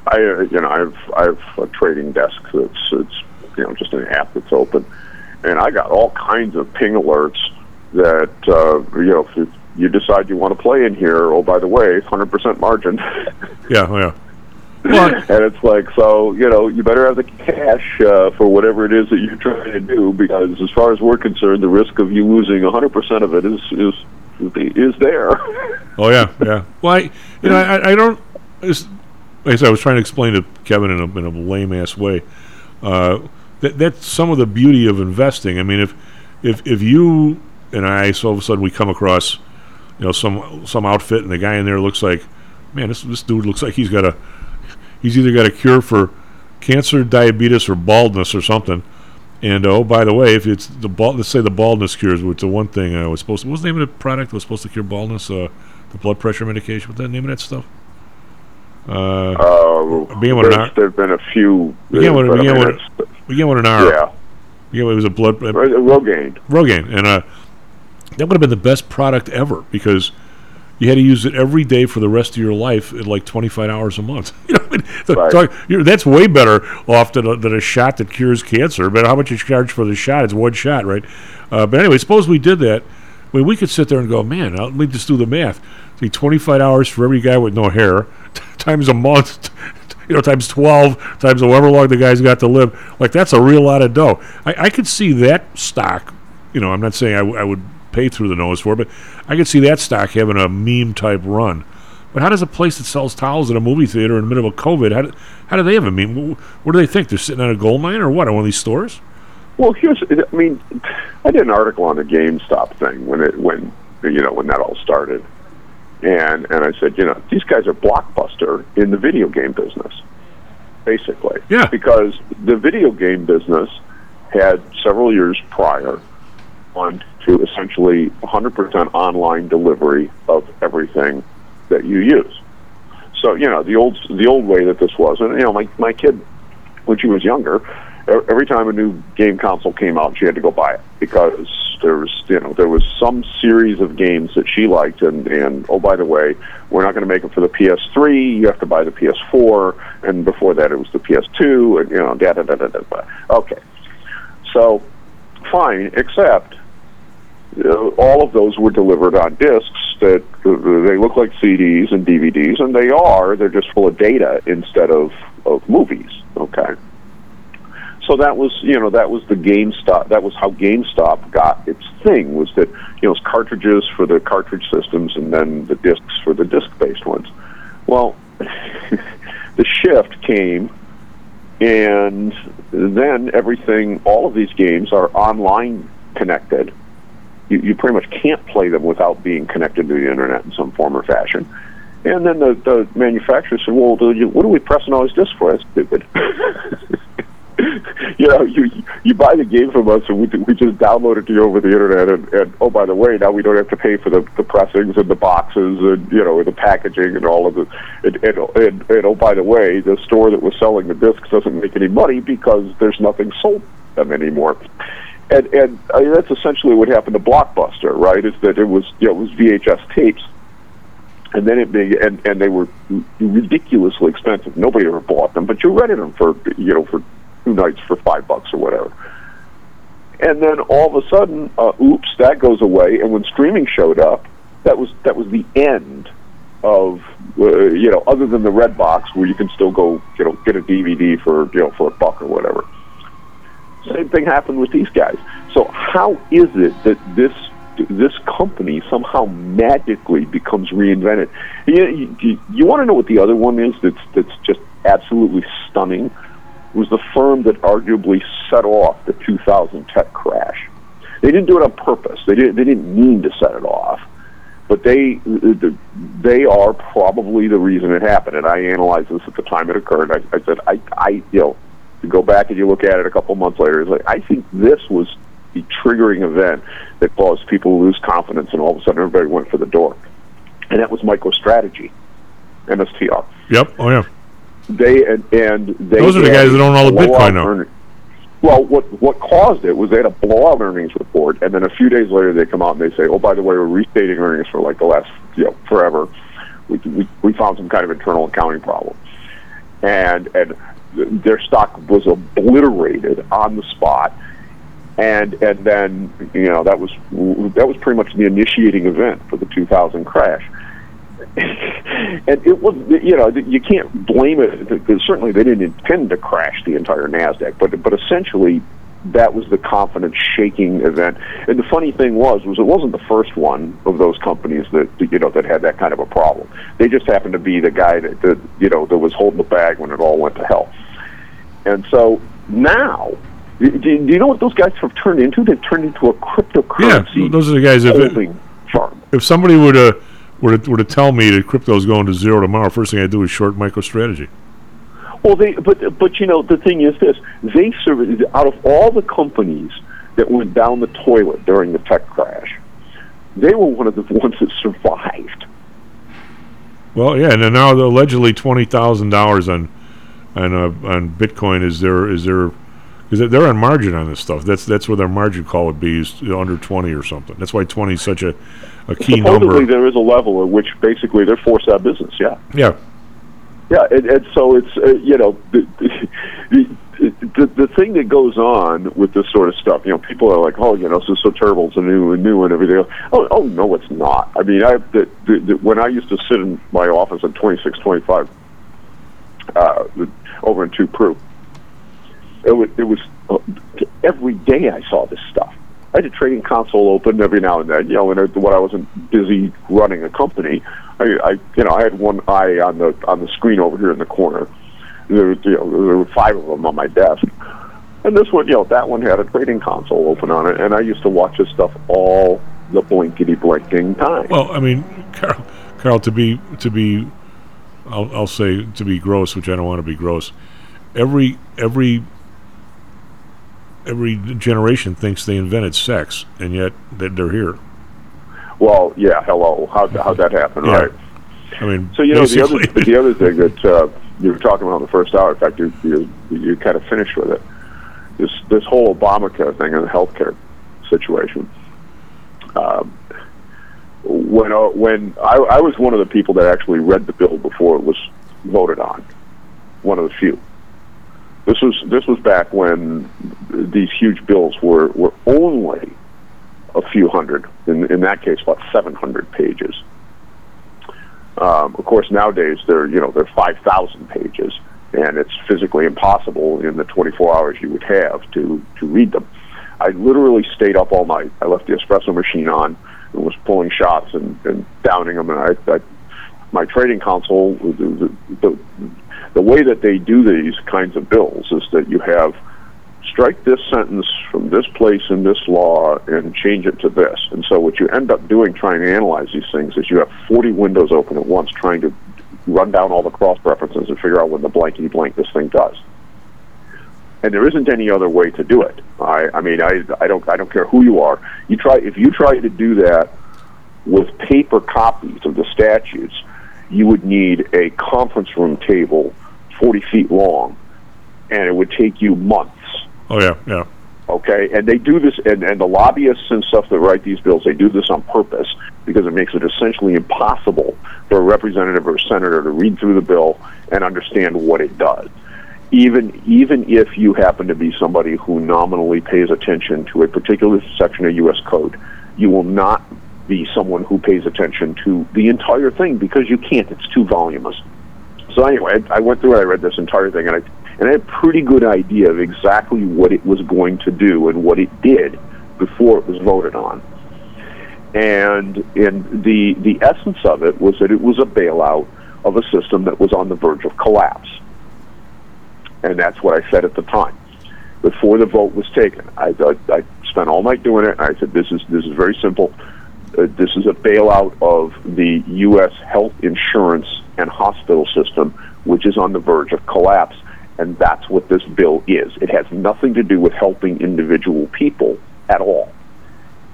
I uh, you know I've I've a trading desk that's it's you know just an app that's open, and I got all kinds of ping alerts that uh, you know if you decide you want to play in here. Oh, by the way, hundred percent margin. Yeah, yeah. and it's like, so you know, you better have the cash uh, for whatever it is that you're trying to do, because as far as we're concerned, the risk of you losing 100% of it is is is there. Oh yeah, yeah. Well, I, you know, I, I don't. Like I was trying to explain to Kevin in a, in a lame ass way. Uh, that that's some of the beauty of investing. I mean, if if if you and I, so all of a sudden we come across, you know, some some outfit, and the guy in there looks like, man, this this dude looks like he's got a, he's either got a cure for cancer, diabetes, or baldness or something. And oh, by the way, if it's the bald, let's say the baldness cures, which the one thing I was supposed to. What was the name of the product that was supposed to cure baldness? Uh, the blood pressure medication. What's the name of that stuff? Uh, Uh, began with an there's, R. there's been a few. Began with, but I mean, with, began with an R. Yeah. Yeah, it was a blood. Uh, Rogaine. Rogaine, and uh, that would have been the best product ever because you had to use it every day for the rest of your life at like 25 hours a month. You know, I mean, the- talk- you're- that's way better off than a, than a shot that cures cancer. But how much you charge for the shot? It's one shot, right? Uh, but anyway, suppose we did that. I mean, we could sit there and go, man, let me just do the math. See, 25 hours for every guy with no hair, times a month, you know, times 12, times however long the guy's got to live. Like, that's a real lot of dough. I, I could see that stock, you know, I'm not saying I, w- I would pay through the nose for but I could see that stock having a meme type run. But how does a place that sells towels at a movie theater in the middle of COVID, how do, how do they have a meme? Wh- What do they think? They're sitting on a gold mine or what? On one of these stores? Well, here's. I mean, I did an article on the GameStop thing when it when you know when that all started, and and I said, you know, these guys are blockbuster in the video game business, basically. Yeah. Because the video game business had several years prior on to essentially 100% online delivery of everything that you use. So you know the old the old way that this was, and you know my my kid when she was younger, every time a new game console came out, she had to go buy it because there was you know there was some series of games that she liked, and and oh by the way, we're not going to make it for the PS3. You have to buy the PS4, and before that it was the PS2, and you know da da da da da. Okay, so fine, except uh, all of those were delivered on discs that uh, they look like CDs and DVDs, and they are. They're just full of data instead of of movies. Okay. So that was, you know, that was the GameStop. That was how GameStop got its thing. Was that, you know, it's cartridges for the cartridge systems, and then the discs for the disc-based ones. Well, the shift came, and then everything, all of these games are online connected you, you pretty much can't play them without being connected to the internet in some form or fashion. And then the, the manufacturer said, "Well, what are we pressing all these discs for? That's stupid." you know, you you buy the game from us, and we we just download it to you over the internet. And, and oh, by the way, now we don't have to pay for the, the pressings and the boxes and you know the packaging and all of the. And, and, and, and oh, by the way, the store that was selling the discs doesn't make any money because there's nothing sold them anymore and and I mean, that's essentially what happened to Blockbuster, right? Is that it was you know, it was VHS tapes, and then it be and and they were ridiculously expensive. Nobody ever bought them, but you rented them for you know for two nights for five bucks or whatever. And then all of a sudden, uh, oops, that goes away. And when streaming showed up, that was that was the end of uh, you know other than the Redbox where you can still go you know get a DVD for you know for a buck or whatever. Same thing happened with these guys. So how is it that this this company somehow magically becomes reinvented? You, you, you want to know what the other one is that's that's just absolutely stunning? Was the firm that arguably set off the 2000 tech crash. They didn't do it on purpose. They didn't. They didn't mean to set it off, but they they are probably the reason it happened. And I analyzed this at the time it occurred. I, I said, I, I, you know, you go back and you look at it a couple months later, it's like I think this was the triggering event that caused people to lose confidence, and all of a sudden everybody went for the door, and that was MicroStrategy, MSTR. Yep. Oh yeah. They and, and they Those are the guys that own all the Bitcoin now. Well, what what caused it was they had a blowout earnings report, and then a few days later they come out and they say, "Oh, by the way, we're restating earnings for like the last you know forever. We we, we found some kind of internal accounting problem." and and their stock was obliterated on the spot and and then you know that was that was pretty much the initiating event for the 2000 crash and it was you know you can't blame it because certainly they didn't intend to crash the entire nasdaq but but essentially that was the confidence shaking event. And the funny thing was was it wasn't the first one of those companies that you know that had that kind of a problem. They just happened to be the guy that, that you know that was holding the bag when it all went to hell. And so now do, do you know what those guys have turned into? They've turned into a cryptocurrency Yeah, those are the guys. If, it, if somebody were to were to, were to tell me that crypto's going to zero tomorrow, first thing I do is short MicroStrategy. Well, they but but you know the thing is this: they serve out of all the companies that went down the toilet during the tech crash, they were one of the ones that survived. Well, yeah, and now the allegedly twenty thousand dollars on on uh, on Bitcoin is there is there because they're on margin on this stuff. That's that's where their margin call would be is under twenty or something. That's why twenty is such a a key Supposedly, number. there is a level at which basically they're forced out of business. Yeah. Yeah, Yeah, and, and so it's uh, you know the, the the the thing that goes on with this sort of stuff. You know, people are like, oh, you know, this is so terrible, it's a new and new and everything. else. Oh, oh no, it's not. I mean, I the, the, the, when I used to sit in my office at twenty six twenty five uh, over in Two Prue, it was it was uh, every day I saw this stuff. I had a trading console open every now and then. You know, I, when I wasn't busy running a company, I, I you know I had one eye on the on the screen over here in the corner. There, you know, there were five of them on my desk, and this one, you know, that one had a trading console open on it, and I used to watch this stuff all the blinkety blinking time. Well, I mean, Carl, Carl, to be to be, I'll, I'll say to be gross, which I don't want to be gross. Every every every generation thinks they invented sex, and yet they- they're here. Well, yeah, hello, how how'd that happen, Yeah. right? I mean, So you know the other the other thing that uh, you were talking about in the first hour. In fact, you you you kind of finished with it. This this whole Obamacare thing and the healthcare situation. Um, when uh, when I, I was one of the people that actually read the bill before it was voted on, one of the few. This was this was back when these huge bills were were only a few hundred. In in that case, about seven hundred pages. Um, of course, nowadays they're you know they're five thousand pages, and it's physically impossible in the twenty four hours you would have to to read them. I literally stayed up all night. I left the espresso machine on and was pulling shots and, and downing them. And I, I my trading console, the, the, the, the way that they do these kinds of bills is that you have strike this sentence from this place in this law and change it to this. And so what you end up doing trying to analyze these things is you have 40 windows open at once trying to run down all the cross references and figure out what the blankety blank this thing does. And there isn't any other way to do it. I, I mean, I, I don't, I don't care who you are. You try if you try to do that with paper copies of the statutes, you would need a conference room table 40 feet long, and it would take you months. Oh yeah, yeah. Okay, and they do this, and, and the lobbyists and stuff that write these bills, they do this on purpose because it makes it essentially impossible for a representative or a senator to read through the bill and understand what it does. Even even if you happen to be somebody who nominally pays attention to a particular section of U.S. code, you will not be someone who pays attention to the entire thing because you can't. It's too voluminous. So anyway, I, I went through and I read this entire thing, and I and I had a pretty good idea of exactly what it was going to do and what it did before it was voted on. And and the the essence of it was that it was a bailout of a system that was on the verge of collapse. And that's what I said at the time. Before the vote was taken, I, I, I spent all night doing it. I said, "This is this is very simple. Uh, this is a bailout of the U.S. health insurance and hospital system, which is on the verge of collapse." And that's what this bill is. It has nothing to do with helping individual people at all.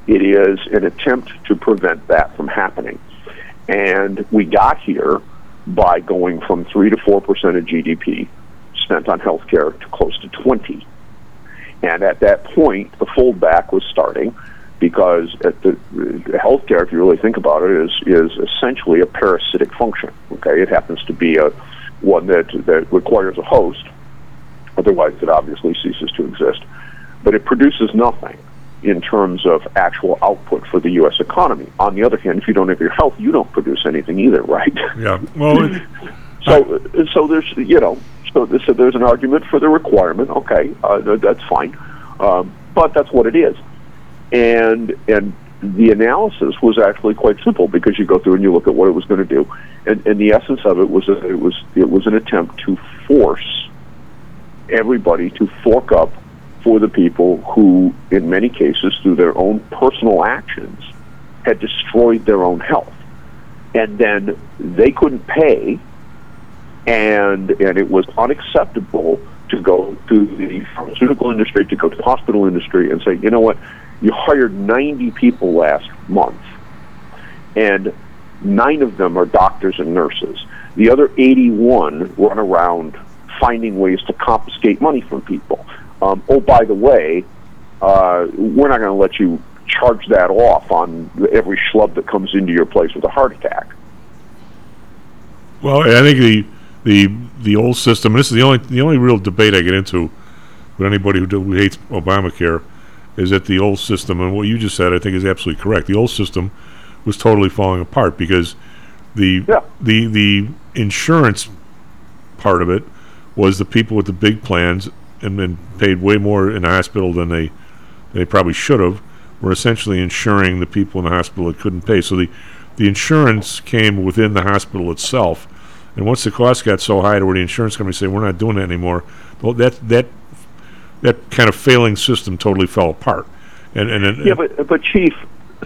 It is an attempt to prevent that from happening. And we got here by going from 3 to 4% of GDP spent on healthcare to close to 20. And at that point, the foldback was starting because at the, healthcare, if you really think about it, is is essentially a parasitic function. Okay, it happens to be a one that that requires a host. Otherwise, it obviously ceases to exist. But it produces nothing in terms of actual output for the U.S. economy. On the other hand, if you don't have your health, you don't produce anything either, right? Yeah. Well, So, so there's you know, so, this, so there's an argument for the requirement. Okay, uh, that's fine, um, but that's what it is, and and the analysis was actually quite simple because you go through and you look at what it was going to do, and, and the essence of it was that it was it was an attempt to force everybody to fork up for the people who, in many cases, through their own personal actions, had destroyed their own health, and then they couldn't pay and and it was unacceptable to go to the pharmaceutical industry, to go to the hospital industry, and say, you know what, you hired 90 people last month, and nine of them are doctors and nurses. The other 81 run around finding ways to confiscate money from people. Um, oh, by the way, uh, we're not going to let you charge that off on every schlub that comes into your place with a heart attack. Well, I think the the the old system. And This is the only the only real debate I get into with anybody who, do, who hates Obamacare is that the old system and what you just said I think is absolutely correct. The old system was totally falling apart because the the the insurance part of it was the people with the big plans and then paid way more in the hospital than they they probably should have were essentially insuring the people in the hospital that couldn't pay. So the the insurance came within the hospital itself, and once the cost got so high to where the insurance company said we're not doing that anymore, well that that that kind of failing system totally fell apart. And and, and Yeah, but but Chief,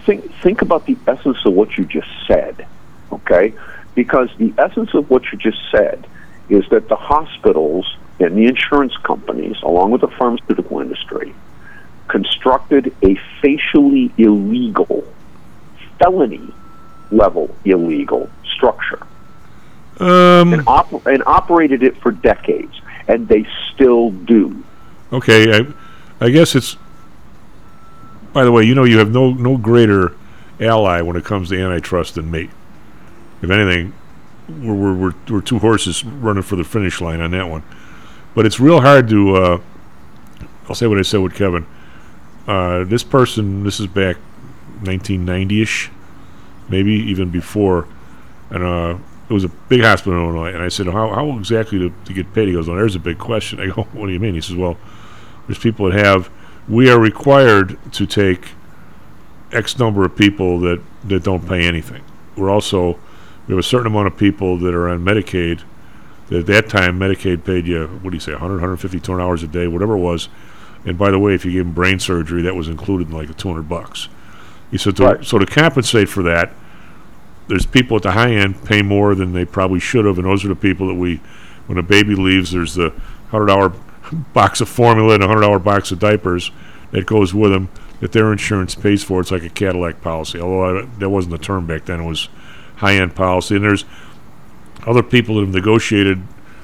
think think about the essence of what you just said, okay? Because the essence of what you just said is that the hospitals and the insurance companies, along with the pharmaceutical industry, constructed a facially illegal, felony level illegal structure um, and, op- and operated it for decades, and they still do. Okay, I, I guess it's. By the way, you know you have no no greater ally when it comes to antitrust than me. If anything, we're we're we're, we're two horses running for the finish line on that one. But it's real hard to. Uh, I'll say what I said with Kevin. Uh, this person, this is back 1990ish, maybe even before, and uh, it was a big hospital in Illinois. And I said, "How how exactly to, to get paid?" He goes, "Well, there's a big question." I go, "What do you mean?" He says, "Well." There's people that have. We are required to take X number of people that that don't pay anything. We're also we have a certain amount of people that are on Medicaid. That at that time Medicaid paid you what do you say 100, 150, 200 hours a day, whatever it was. And by the way, if you gave them brain surgery, that was included in like the 200 bucks. He said, to, so to compensate for that, there's people at the high end pay more than they probably should have, and those are the people that we, when a baby leaves, there's the hundred hour box of formula and a hundred dollar box of diapers that goes with them that their insurance pays for. It's like a Cadillac policy, although I, that wasn't the term back then. It was high end policy, and there's other people that have negotiated.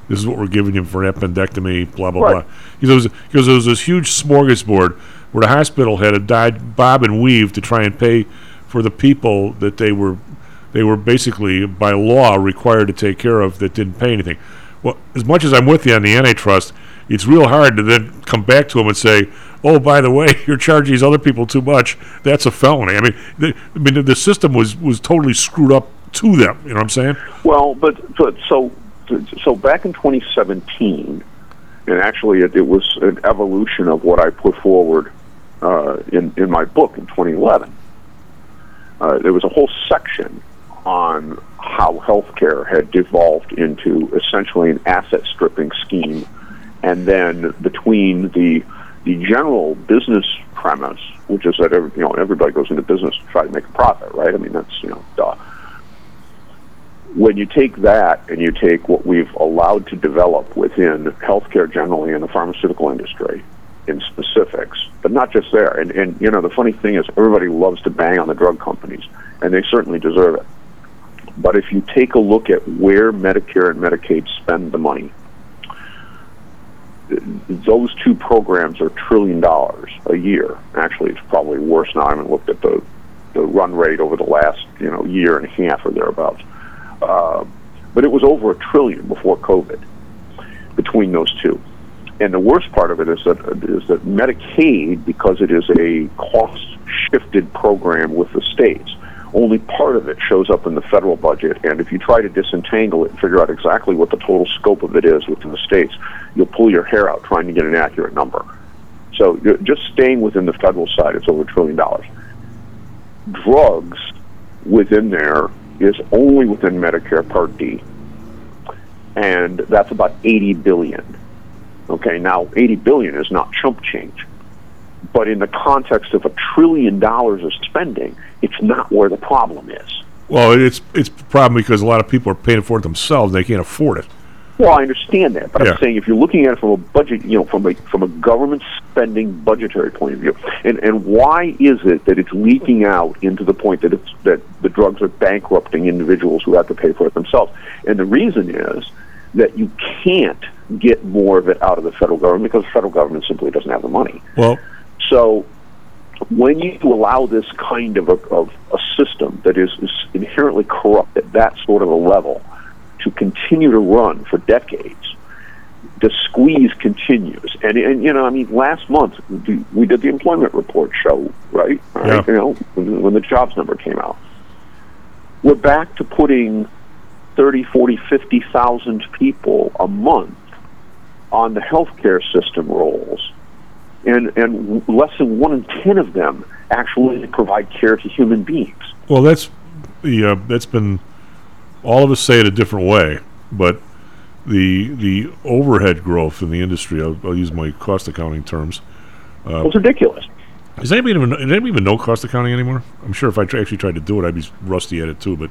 This is what we're giving you for an appendectomy, blah blah Right. blah. He goes because there was this huge smorgasbord where the hospital had to dive, bob and weave to try and pay for the people that they were they were basically by law required to take care of that didn't pay anything. Well, as much as I'm with you on the antitrust, it's real hard to then come back to them and say, "Oh, by the way, you're charging these other people too much. That's a felony." I mean, the, I mean, the- system was was totally screwed up to them. You know what I'm saying? Well, but, but so so back in 2017, and actually it, it was an evolution of what I put forward uh, in in my book in 2011. Uh, there was a whole section on how healthcare had devolved into essentially an asset stripping scheme, and then between the the general business premise, which is that every, you know everybody goes into business to try to make a profit, right? I mean that's you know duh when you take that and you take what we've allowed to develop within healthcare generally and the pharmaceutical industry in specifics, but not just there. And, and you know, the funny thing is, everybody loves to bang on the drug companies, and they certainly deserve it. But if you take a look at where Medicare and Medicaid spend the money, those two programs are trillion dollars a year. Actually, it's probably worse now. I haven't looked at the the run rate over the last you know year and a half or thereabouts. Uh, but it was over a trillion before COVID between those two. And the worst part of it is that is that Medicaid, because it is a cost shifted program with the states, only part of it shows up in the federal budget. And if you try to disentangle it and figure out exactly what the total scope of it is within the states, you'll pull your hair out trying to get an accurate number. So just staying within the federal side, it's over a trillion dollars. Drugs within there is only within Medicare Part D, and that's about 80 billion. Okay, now 80 billion is not chump change, but in the context of a trillion dollars of spending, it's not where the problem is. Well, it's it's a problem because a lot of people are paying for it themselves. They can't afford it. Well, I understand that, but Yeah. I'm saying if you're looking at it from a budget, you know, from a from a government spending budgetary point of view, and and why is it that it's leaking out into the point that it's that the drugs are bankrupting individuals who have to pay for it themselves? And the reason is that you can't get more of it out of the federal government because the federal government simply doesn't have the money. Well, So when you allow this kind of a, of a system that is, is inherently corrupt at that sort of a level to continue to run for decades, the squeeze continues. And, and you know, I mean, last month we- did the employment report show, right? Right, Yeah. You know, when, when the jobs number came out. We're back to putting 30, 40, 50,000 people a month on the healthcare system rolls and and less than one in ten of them actually provide care to human beings. Well, that's the uh, that's been all of us say it a different way, but the the overhead growth in the industry. I'll, I'll use my cost accounting terms. Uh, It's ridiculous. Does anybody even does anybody even know cost accounting anymore? I'm sure if I tr- actually tried to do it, I'd be rusty at it too. But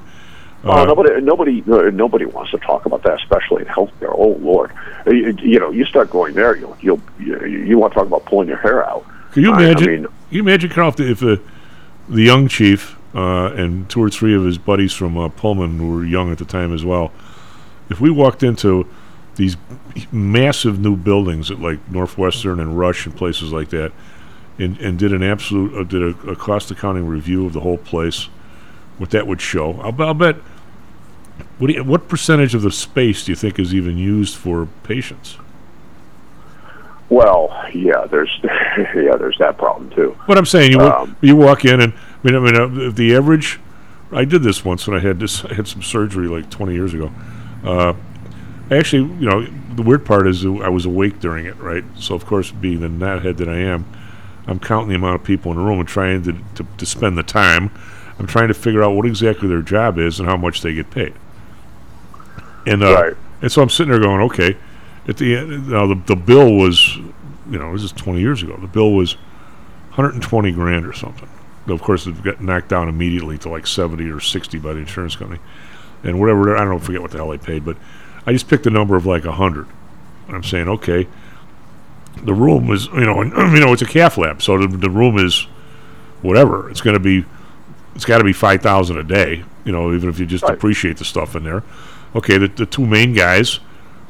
Uh, uh, nobody, nobody, uh, nobody wants to talk about that, especially in healthcare. Oh Lord, Uh, you, you know, you start going there, you'll, you'll, you, you want to talk about pulling your hair out. Can you I- I imagine? mean, can you imagine, Carl, if the, if the, the young chief uh, and two or three of his buddies from uh, Pullman, who were young at the time as well, if we walked into these massive new buildings at like Northwestern and Rush and places like that, and, and did an absolute uh, did a, a cost accounting review of the whole place, what that would show. I'll, I'll bet. What, you, what percentage of the space do you think is even used for patients? well, yeah, there's, yeah, there's that problem too. What I'm saying, you Um, you walk in and I mean, I mean, uh, the average. I did this once when I had this. I had some surgery like 20 years ago. Uh, I actually, you know, the weird part is I was awake during it, right? So of course, being the knothead that I am, I'm counting the amount of people in the room and trying to, to to spend the time. I'm trying to figure out what exactly their job is and how much they get paid. And uh, Right. and so I'm sitting there going, okay. At the end, now the the bill was, you know, this is 20 years ago. The bill was 120 grand or something. Of course, it got knocked down immediately to like 70 or 60 by the insurance company, and whatever. I don't forget what the hell they paid, but I just picked a number of like 100. And I'm saying, okay, the room was, you know, and, you know, it's a cath lab, so the, the room is whatever. It's going to be, it's got to be 5,000 a day, you know, even if you just appreciate the stuff in there. Okay, the, the two main guys,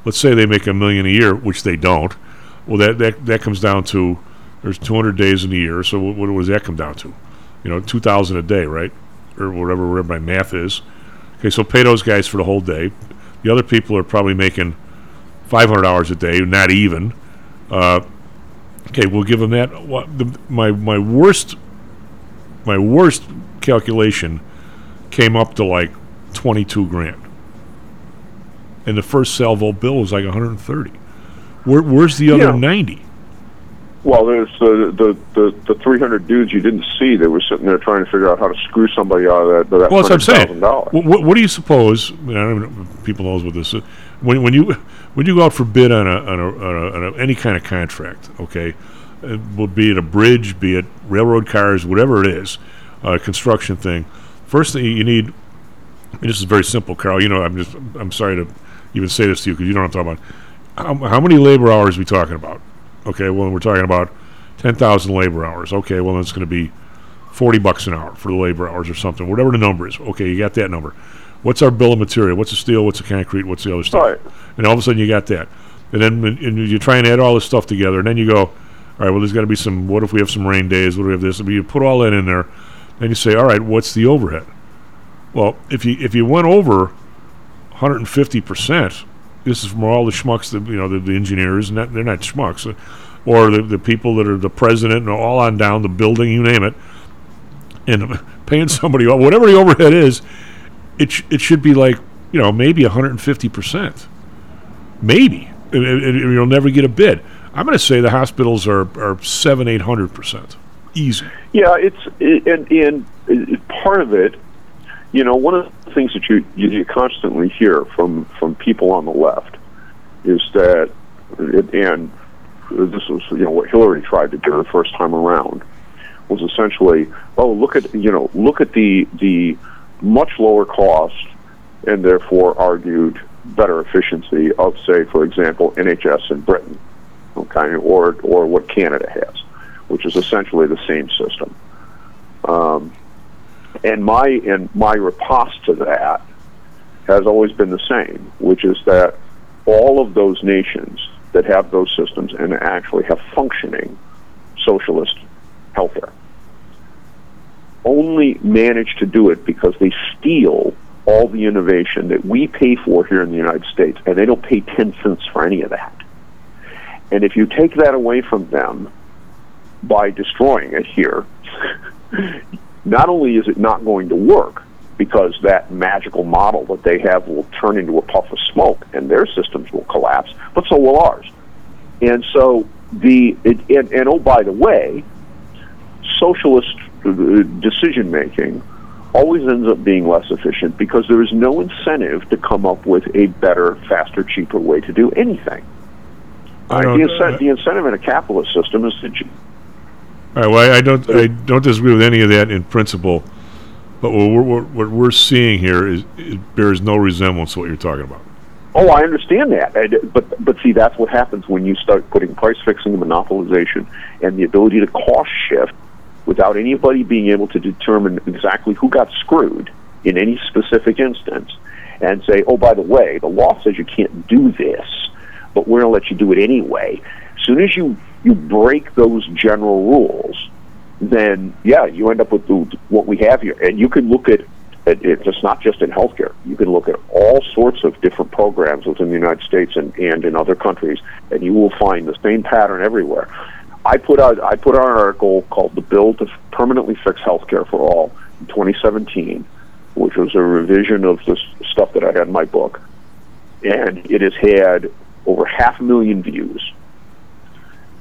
let's say they make a million a year, which they don't. Well, that, that, that comes down to there's 200 days in a year, so what, what does that come down to? You know, 2,000 a day, right? Or whatever, whatever my math is. Okay, so pay those guys for the whole day. The other people are probably making 500 hours a day, not even. Uh, okay, we'll give them that. What, the, my my worst my worst calculation came up to like 22 grand. And the first salvo bill was like 130. Where, where's the other Yeah. 90? Well, there's uh, the the the 300 dudes you didn't see that were sitting there trying to figure out how to screw somebody out of that. that Well, that's what I'm saying. $100,000. What, what, do you suppose? I, mean, I don't even know if people knows what this is. When, when you when you go out for bid on a on, a, on, a, on a, any kind of contract, okay, it will be it a bridge, be it railroad cars, whatever it is, a construction thing. First thing you need. And this is very simple, Carl. You know, I'm just I'm sorry to even say this to you because you don't know what I'm talking about. How, how many labor hours are we talking about? Okay, well we're talking about ten thousand labor hours. Okay, well it's going to be forty bucks an hour for the labor hours or something, whatever the number is. Okay, you got that number. What's our bill of material? What's the steel? What's the concrete? What's the other stuff? Right. And all of a sudden you got that, and then and you try and add all this stuff together, and then you go, all right, well there's got to be some. What if we have some rain days? What do we have this? But you put all that in there, then you say, all right, what's the overhead? Well, if you if you went over 150 percent, this is from all the schmucks that you know the, the engineers, and that, they're not schmucks, uh, or the, the people that are the president and all on down the building, you name it, and paying somebody whatever the overhead is, it sh- it should be like you know maybe 150 percent, maybe, and, and- and you'll never get a bid. I'm going to say the hospitals are are seven eight hundred percent, easy. Yeah, it's and and part of it, you know, one of the things that you, you constantly hear from from people on the left is that, and this was you know what Hillary tried to do the first time around was essentially, oh look at you know look at the the much lower cost and therefore argued better efficiency of, say, for example, NHS in Britain, okay, or or what Canada has, which is essentially the same system. Um, and my and my riposte to that has always been the same, which is that all of those nations that have those systems and actually have functioning socialist healthcare only manage to do it because they steal all the innovation that we pay for here in the United States, and they don't pay 10 cents for any of that. And if you take that away from them by destroying it here, not only is it not going to work, because that magical model that they have will turn into a puff of smoke and their systems will collapse, but so will ours. And so the it, and, and oh by the way, socialist uh, decision making always ends up being less efficient because there is no incentive to come up with a better, faster, cheaper way to do anything. I Right? The, incent- the incentive in a capitalist system is to All right. Well, I, I don't. I don't disagree with any of that in principle, but what we're, what, what we're seeing here is it bears no resemblance to what you're talking about. Oh, I understand that, I but but see, that's what happens when you start putting price fixing monopolization and the ability to cost shift without anybody being able to determine exactly who got screwed in any specific instance, and say, oh, by the way, the law says you can't do this, but we're going to let you do it anyway. As soon as you you break those general rules, then yeah, you end up with the, what we have here, and you can look at it, it's not just in healthcare. You can look at all sorts of different programs within the United States and, and in other countries, and you will find the same pattern everywhere. I put out I put out an article called "The Bill to Permanently Fix Healthcare for All" in 2017, which was a revision of the stuff that I had in my book, and it has had over half a million views.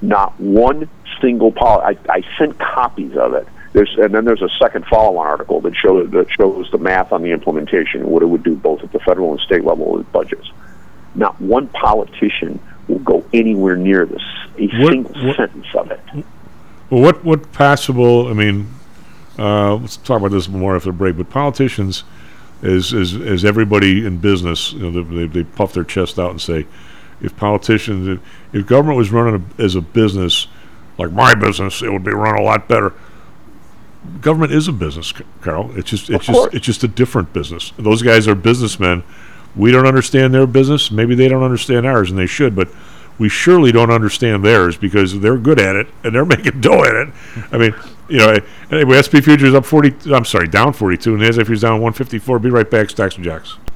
Not one single policy. I, I sent copies of it. There's, and then there's a second follow-on article that shows that shows the math on the implementation and what it would do both at the federal and state level with budgets. Not one politician will go anywhere near this a What- single what- sentence of it. Well, what what possible? I mean, uh, let's talk about this more after the break. But politicians, as as as everybody in business, you know, they, they puff their chest out and say, if politicians, if, if government was running a, as a business, like my business, it would be run a lot better. Government is a business, C- Carl. It's just it's just it's just a different business. Those guys are businessmen. We don't understand their business. Maybe they don't understand ours, and they should. But we surely don't understand theirs because they're good at it and they're making dough at it. I mean, you know, anyway, SP futures up forty. I'm sorry, down forty-two, and the NASDAQ futures down one fifty-four. Be right back, Stocks and Jocks.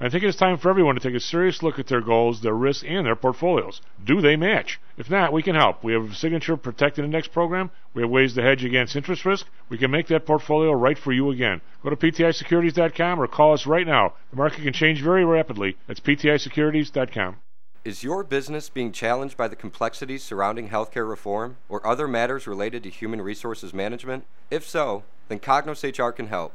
I think it's time for everyone to take a serious look at their goals, their risks, and their portfolios. Do they match? If not, we can help. We have a signature protected index program. We have ways to hedge against interest risk. We can make that portfolio right for you again. Go to PTIsecurities.com or call us right now. The market can change very rapidly. That's PTIsecurities.com. Is your business being challenged by the complexities surrounding healthcare reform or other matters related to human resources management? If so, then Cognos HR can help.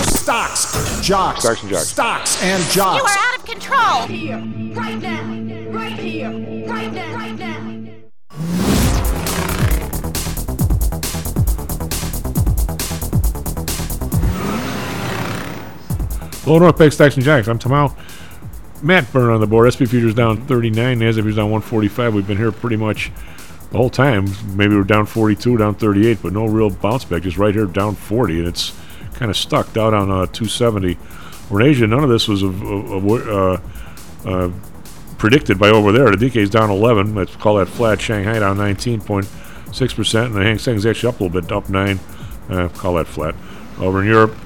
Stocks, jocks, Stocks and jocks. stocks and You are out of control. Here, right now, right here, right now, right now. Hello, North Bay Stocks and Jocks. I'm Tamal. Matt Burn on the board. SP Futures down 39. NASDAQ Futures down 145. We've been here pretty much the whole time. Maybe we're down 42, down 38, but no real bounce back. Just right here down 40, and it's kind of stuck down on uh, 270. We're in Asia. None of this was uh, uh, predicted by over there. The Nikkei's down 11. Let's call that flat. Shanghai down 19.6%, and the Hang Seng's actually up a little bit, up 9. Uh, call that flat. Over in Europe,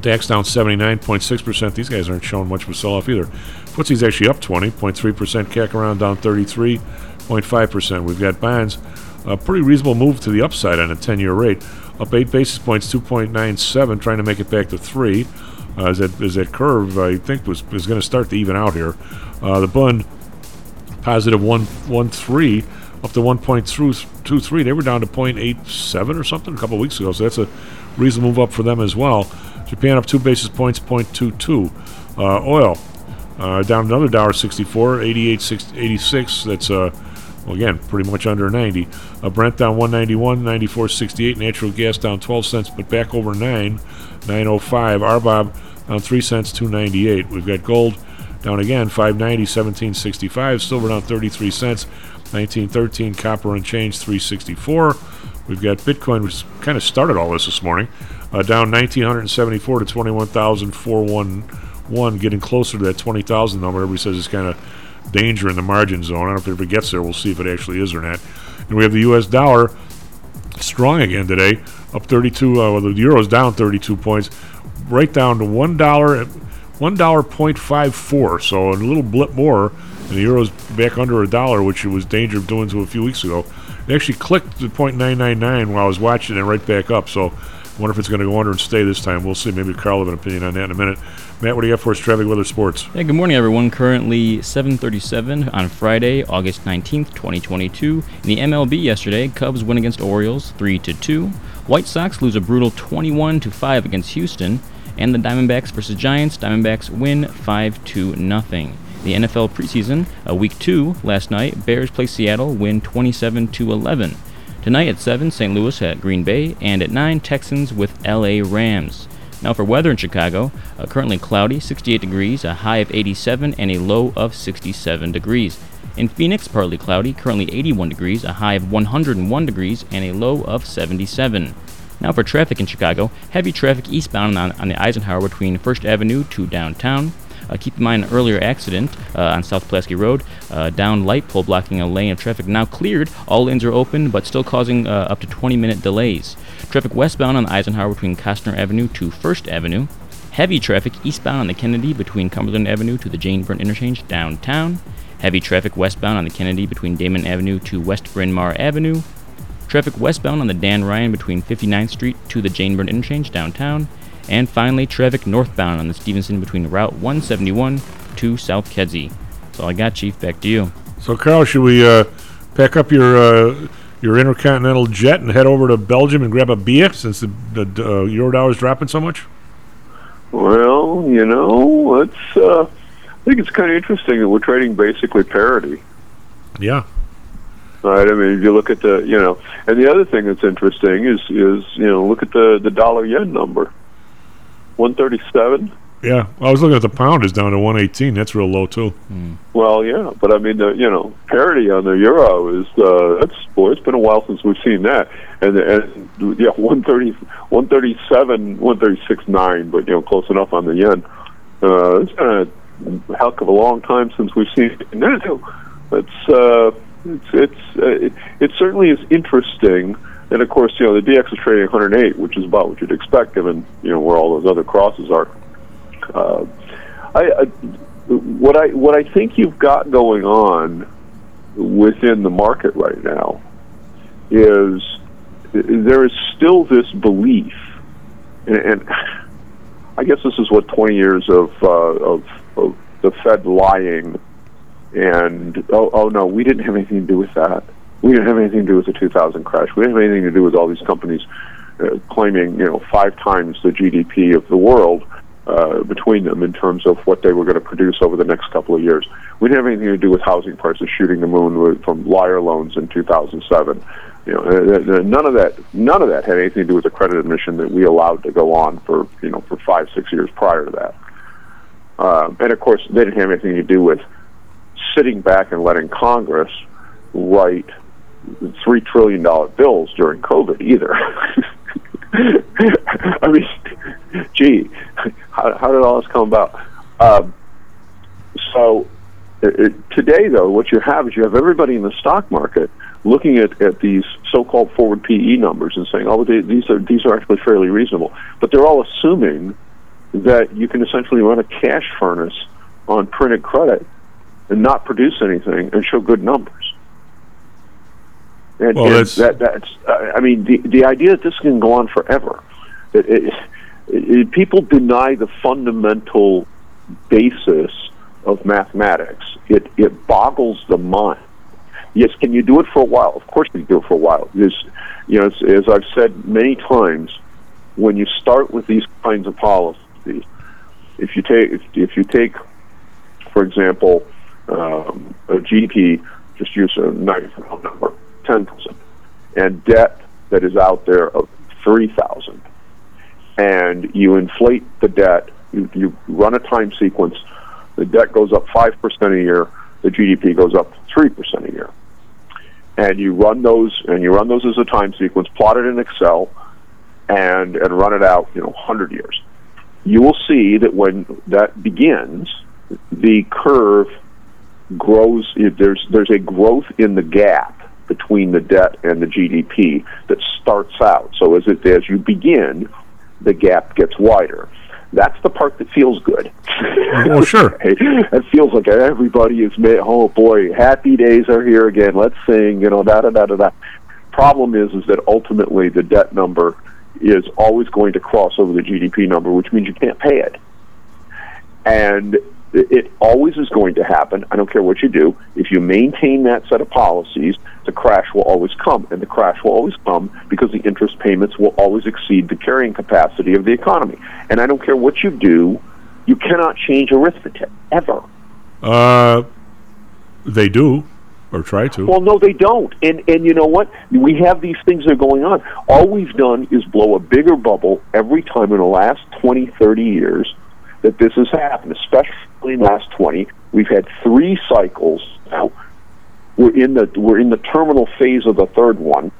DAX down 79.6%. These guys aren't showing much of a sell off either. FTSE's actually up 20.3%. CAC around down 33.5%. We've got bonds, a pretty reasonable move to the upside on a 10 year rate. Up 8 basis points, 2.97, trying to make it back to 3. Uh, as, that, as that curve, I think, was, was going to start to even out here. Uh, the Bund, positive 1, 1 3 up to 1.23. They were down to 0.87 or something a couple weeks ago, so that's a reasonable move up for them as well. Japan up 2 basis points, 0.22. Uh, oil uh, down another dollar 64, 88.86. That's uh, again pretty much under 90. Uh, Brent down 191, 94.68. Natural gas down 12 cents, but back over 9, 905. RBOB down 3 cents, 298. We've got gold down again 590 1765 silver down 33 cents 1913 copper and change 364 we've got bitcoin which kind of started all this this morning uh, down 1974 to 21411 getting closer to that 20000 number everybody says it's kind of danger in the margin zone i don't know if it ever gets there we'll see if it actually is or not and we have the us dollar strong again today up 32 uh, well the down 32 points right down to one dollar one dollar point five four so a little blip more and the euro's back under a dollar which it was danger of doing to a few weeks ago it actually clicked to 0.999 while i was watching it right back up so I wonder if it's going to go under and stay this time. We'll see. Maybe Carl will have an opinion on that in a minute. Matt, what do you got for us? Traffic, weather, sports. Hey, good morning, everyone. Currently 7:37 on Friday, August 19th, 2022. In the MLB yesterday, Cubs win against Orioles 3 to 2. White Sox lose a brutal 21 to 5 against Houston, and the Diamondbacks versus Giants. Diamondbacks win 5 to nothing. The NFL preseason, uh, week 2 last night, Bears play Seattle, win 27 to 11. Tonight at 7, St. Louis at Green Bay, and at 9, Texans with LA Rams. Now for weather in Chicago, uh, currently cloudy, 68 degrees, a high of 87, and a low of 67 degrees. In Phoenix, partly cloudy, currently 81 degrees, a high of 101 degrees, and a low of 77. Now for traffic in Chicago, heavy traffic eastbound on, on the Eisenhower between First Avenue to downtown. Uh, keep in mind an earlier accident uh, on South Pulaski Road. Uh, down light pole blocking a lane of traffic now cleared. All lanes are open, but still causing up to 20 minute delays. Traffic westbound on Eisenhower between Kostner Avenue to First Avenue. Heavy traffic eastbound on the Kennedy between Cumberland Avenue to the Jane Byrne Interchange downtown. Heavy traffic westbound on the Kennedy between Damen Avenue to West Bryn Mawr Avenue. Traffic westbound on the Dan Ryan between 59th Street to the Jane Byrne Interchange downtown. And finally, traffic northbound on the Stevenson between Route 171 to South Kedzie. That's all I got, Chief. Back to you. So, Carl, should we uh, pack up your uh, your intercontinental jet and head over to Belgium and grab a beer since the, the uh, euro dollar's dropping so much? Well, you know, it's. Uh, I think it's kind of interesting that we're trading basically parity. Yeah. Right. I mean, if you look at the, you know, and the other thing that's interesting is, is you know, look at the the dollar yen number, one thirty seven. Yeah, I was looking at the pound is down to 118. That's real low too. Well, yeah, but I mean, the you know, parity on the euro is uh, that's boy, it's been a while since we've seen that, and and yeah, 130, 137, 136 nine, but you know, close enough on the yen. Uh, it's been a heck of a long time since we've seen it. No, no, it's uh, it's it's uh, it, it certainly is interesting. And of course, you know, the DX is trading 108, which is about what you'd expect given you know where all those other crosses are. Uh, I, I what I what I think you've got going on within the market right now is there is still this belief, and, and I guess this is what 20 years of, uh, of of the Fed lying and oh oh no, we didn't have anything to do with that. We didn't have anything to do with the 2000 crash. We didn't have anything to do with all these companies uh, claiming you know five times the GDP of the world uh, between them in terms of what they were going to produce over the next couple of years. We didn't have anything to do with housing prices shooting the moon with, from liar loans in 2007. You know, uh, uh, none of that. None of that had anything to do with the credit emission that we allowed to go on for you know for five six years prior to that. Um, and of course, they didn't have anything to do with sitting back and letting Congress write three trillion dollar bills during COVID either. I mean, gee, how, how did all this come about? Um, so uh, uh, today, though, what you have is you have everybody in the stock market looking at, at these so-called forward PE numbers and saying, "Oh, these are these are actually fairly reasonable," but they're all assuming that you can essentially run a cash furnace on printed credit and not produce anything and show good numbers. And, Well, and that that's uh, I mean the the idea that this can go on forever. It, it, it, people deny the fundamental basis of mathematics. It it boggles the mind. Yes, can you do it for a while? Of course, you can do it for a while. You know, as, as I've said many times, when you start with these kinds of policies, if you take if, if you take, for example, um, a GDP, just use a nice round number, ten percent, and debt that is out there of three thousand, and you inflate the debt, you, you run a time sequence, the debt goes up five percent a year, the GDP goes up three percent a year, and you run those and you run those as a time sequence, plot it in Excel, and and run it out, you know, hundred years. You will see that when that begins, the curve grows. There's there's a growth in the gap between the debt and the GDP that starts out. So as it as you begin, the gap gets wider. That's the part that feels good. Oh, sure. it feels like everybody is made. Oh boy, happy days are here again. Let's sing. You know, da da da da da. Problem is, is that ultimately the debt number is always going to cross over the GDP number, which means you can't pay it. And it always is going to happen. I don't care what you do. If you maintain that set of policies, the crash will always come, and the crash will always come because the interest payments will always exceed the carrying capacity of the economy. And I don't care what you do, you cannot change arithmetic ever. Uh, they do, or try to. Well, no, they don't. And and you know what? We have these things that are going on. All we've done is blow a bigger bubble every time in the last 20, 30 years that this has happened, especially in the last 20. We've had three cycles now. We're in the we're in the terminal phase of the third one.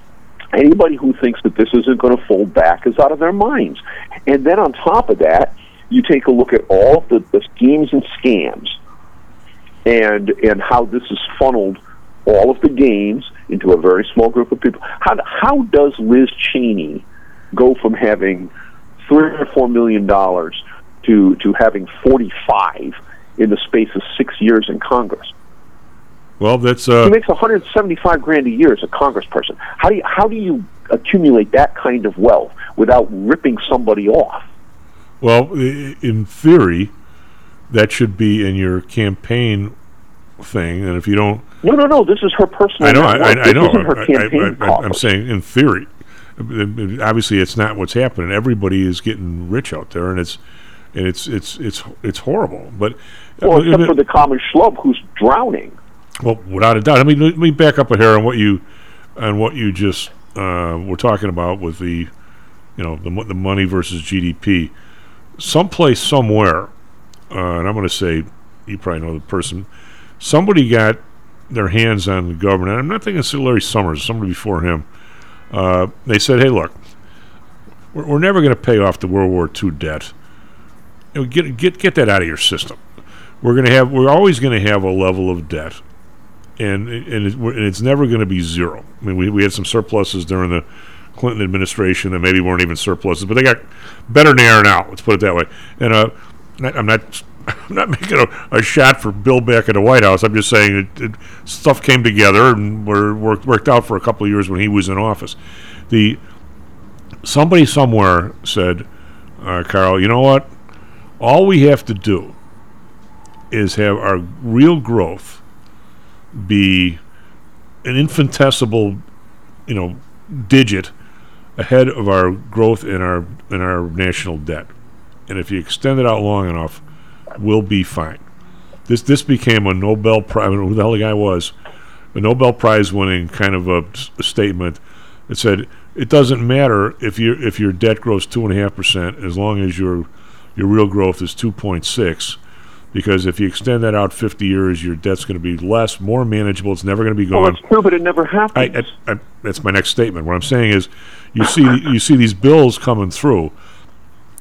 Anybody who thinks that this isn't going to fold back is out of their minds. And then on top of that, you take a look at all of the, the schemes and scams and and how this has funneled all of the gains into a very small group of people. How how does Liz Cheney go from having three or four million dollars to to having forty five in the space of six years in Congress? Well, that's uh, He makes one hundred seventy five grand a year as a congressperson. How do you how do you accumulate that kind of wealth without ripping somebody off? Well, in theory, that should be in your campaign thing, and if you don't No, no, no. This is her personal. I know. I, I. I know. Isn't her campaign I, I, I'm saying in theory. Obviously, it's not what's happening. Everybody is getting rich out there, and it's and it's it's it's it's horrible. But Well, uh, except for the common schlub who's drowning. Well, without a doubt. I mean, let me back up a here on what you on what you just uh, were talking about with the you know the the money versus GDP. Someplace somewhere, uh, and I'm going to say you probably know the person. Somebody got their hands on the government. I'm not thinking it's Larry Summers. Somebody before him. Uh, they said, "Hey, look, we're, we're never going to pay off the World War II debt. You know, get get get that out of your system. We're to have. We're always to have a level of debt." and and, it, and it's never to be zero. I mean, we, we had some surpluses during the Clinton administration that maybe weren't even surpluses, but they got better than they are now. Let's put it that way. And uh, I'm not I'm not making a, a shot for Bill back at the White House. I'm just saying it, it, stuff came together and were, worked worked out for a couple of years when he was in office. The somebody somewhere said, uh, Carl, you know what? All we have to do is have our real growth be an infinitesimal, you know, digit ahead of our growth in our in our national debt. And if you extend it out long enough, we'll be fine. This this became a Nobel Prize. I don't know who the hell the guy was, a Nobel Prize winning kind of a statement that said it doesn't matter if your if your debt grows two and a half percent as long as your your real growth is two point six. Because if you extend that out 50 years, your debt's going to be less, more manageable. It's never going to be Well, gone. it's true, but it never happens. I, I, I, that's my next statement. What I'm saying is, you see, you see these bills coming through,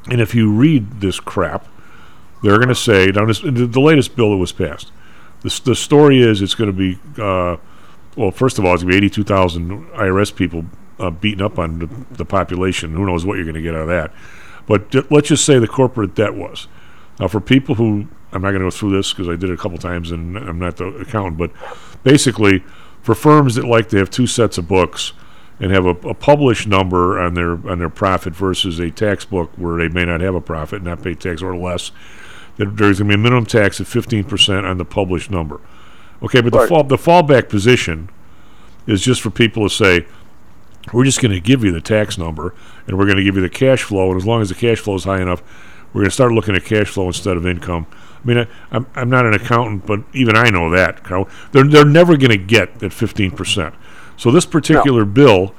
and if you read this crap, they're going to say now this, the, the latest bill that was passed. The, the story is it's going to be uh, well. First of all, it's going to be 82,000 IRS people uh, beating up on the, the population. Who knows what you're going to get out of that? But let's just say the corporate debt was now for people who I'm not going to go through this because I did it a couple times and I'm not the accountant, but basically for firms that like to have two sets of books and have a, a published number on their on their profit versus a tax book where they may not have a profit, and not pay tax or less, there's going to be a minimum tax of 15% on the published number. Okay, but the fall the fallback position is just for people to say, we're just going to give you the tax number and we're going to give you the cash flow, and as long as the cash flow is high enough, we're going to start looking at cash flow instead of income. I mean, I, I'm, I'm not an accountant, but even I know that. They're, they're never going to get that 15%. So this particular bill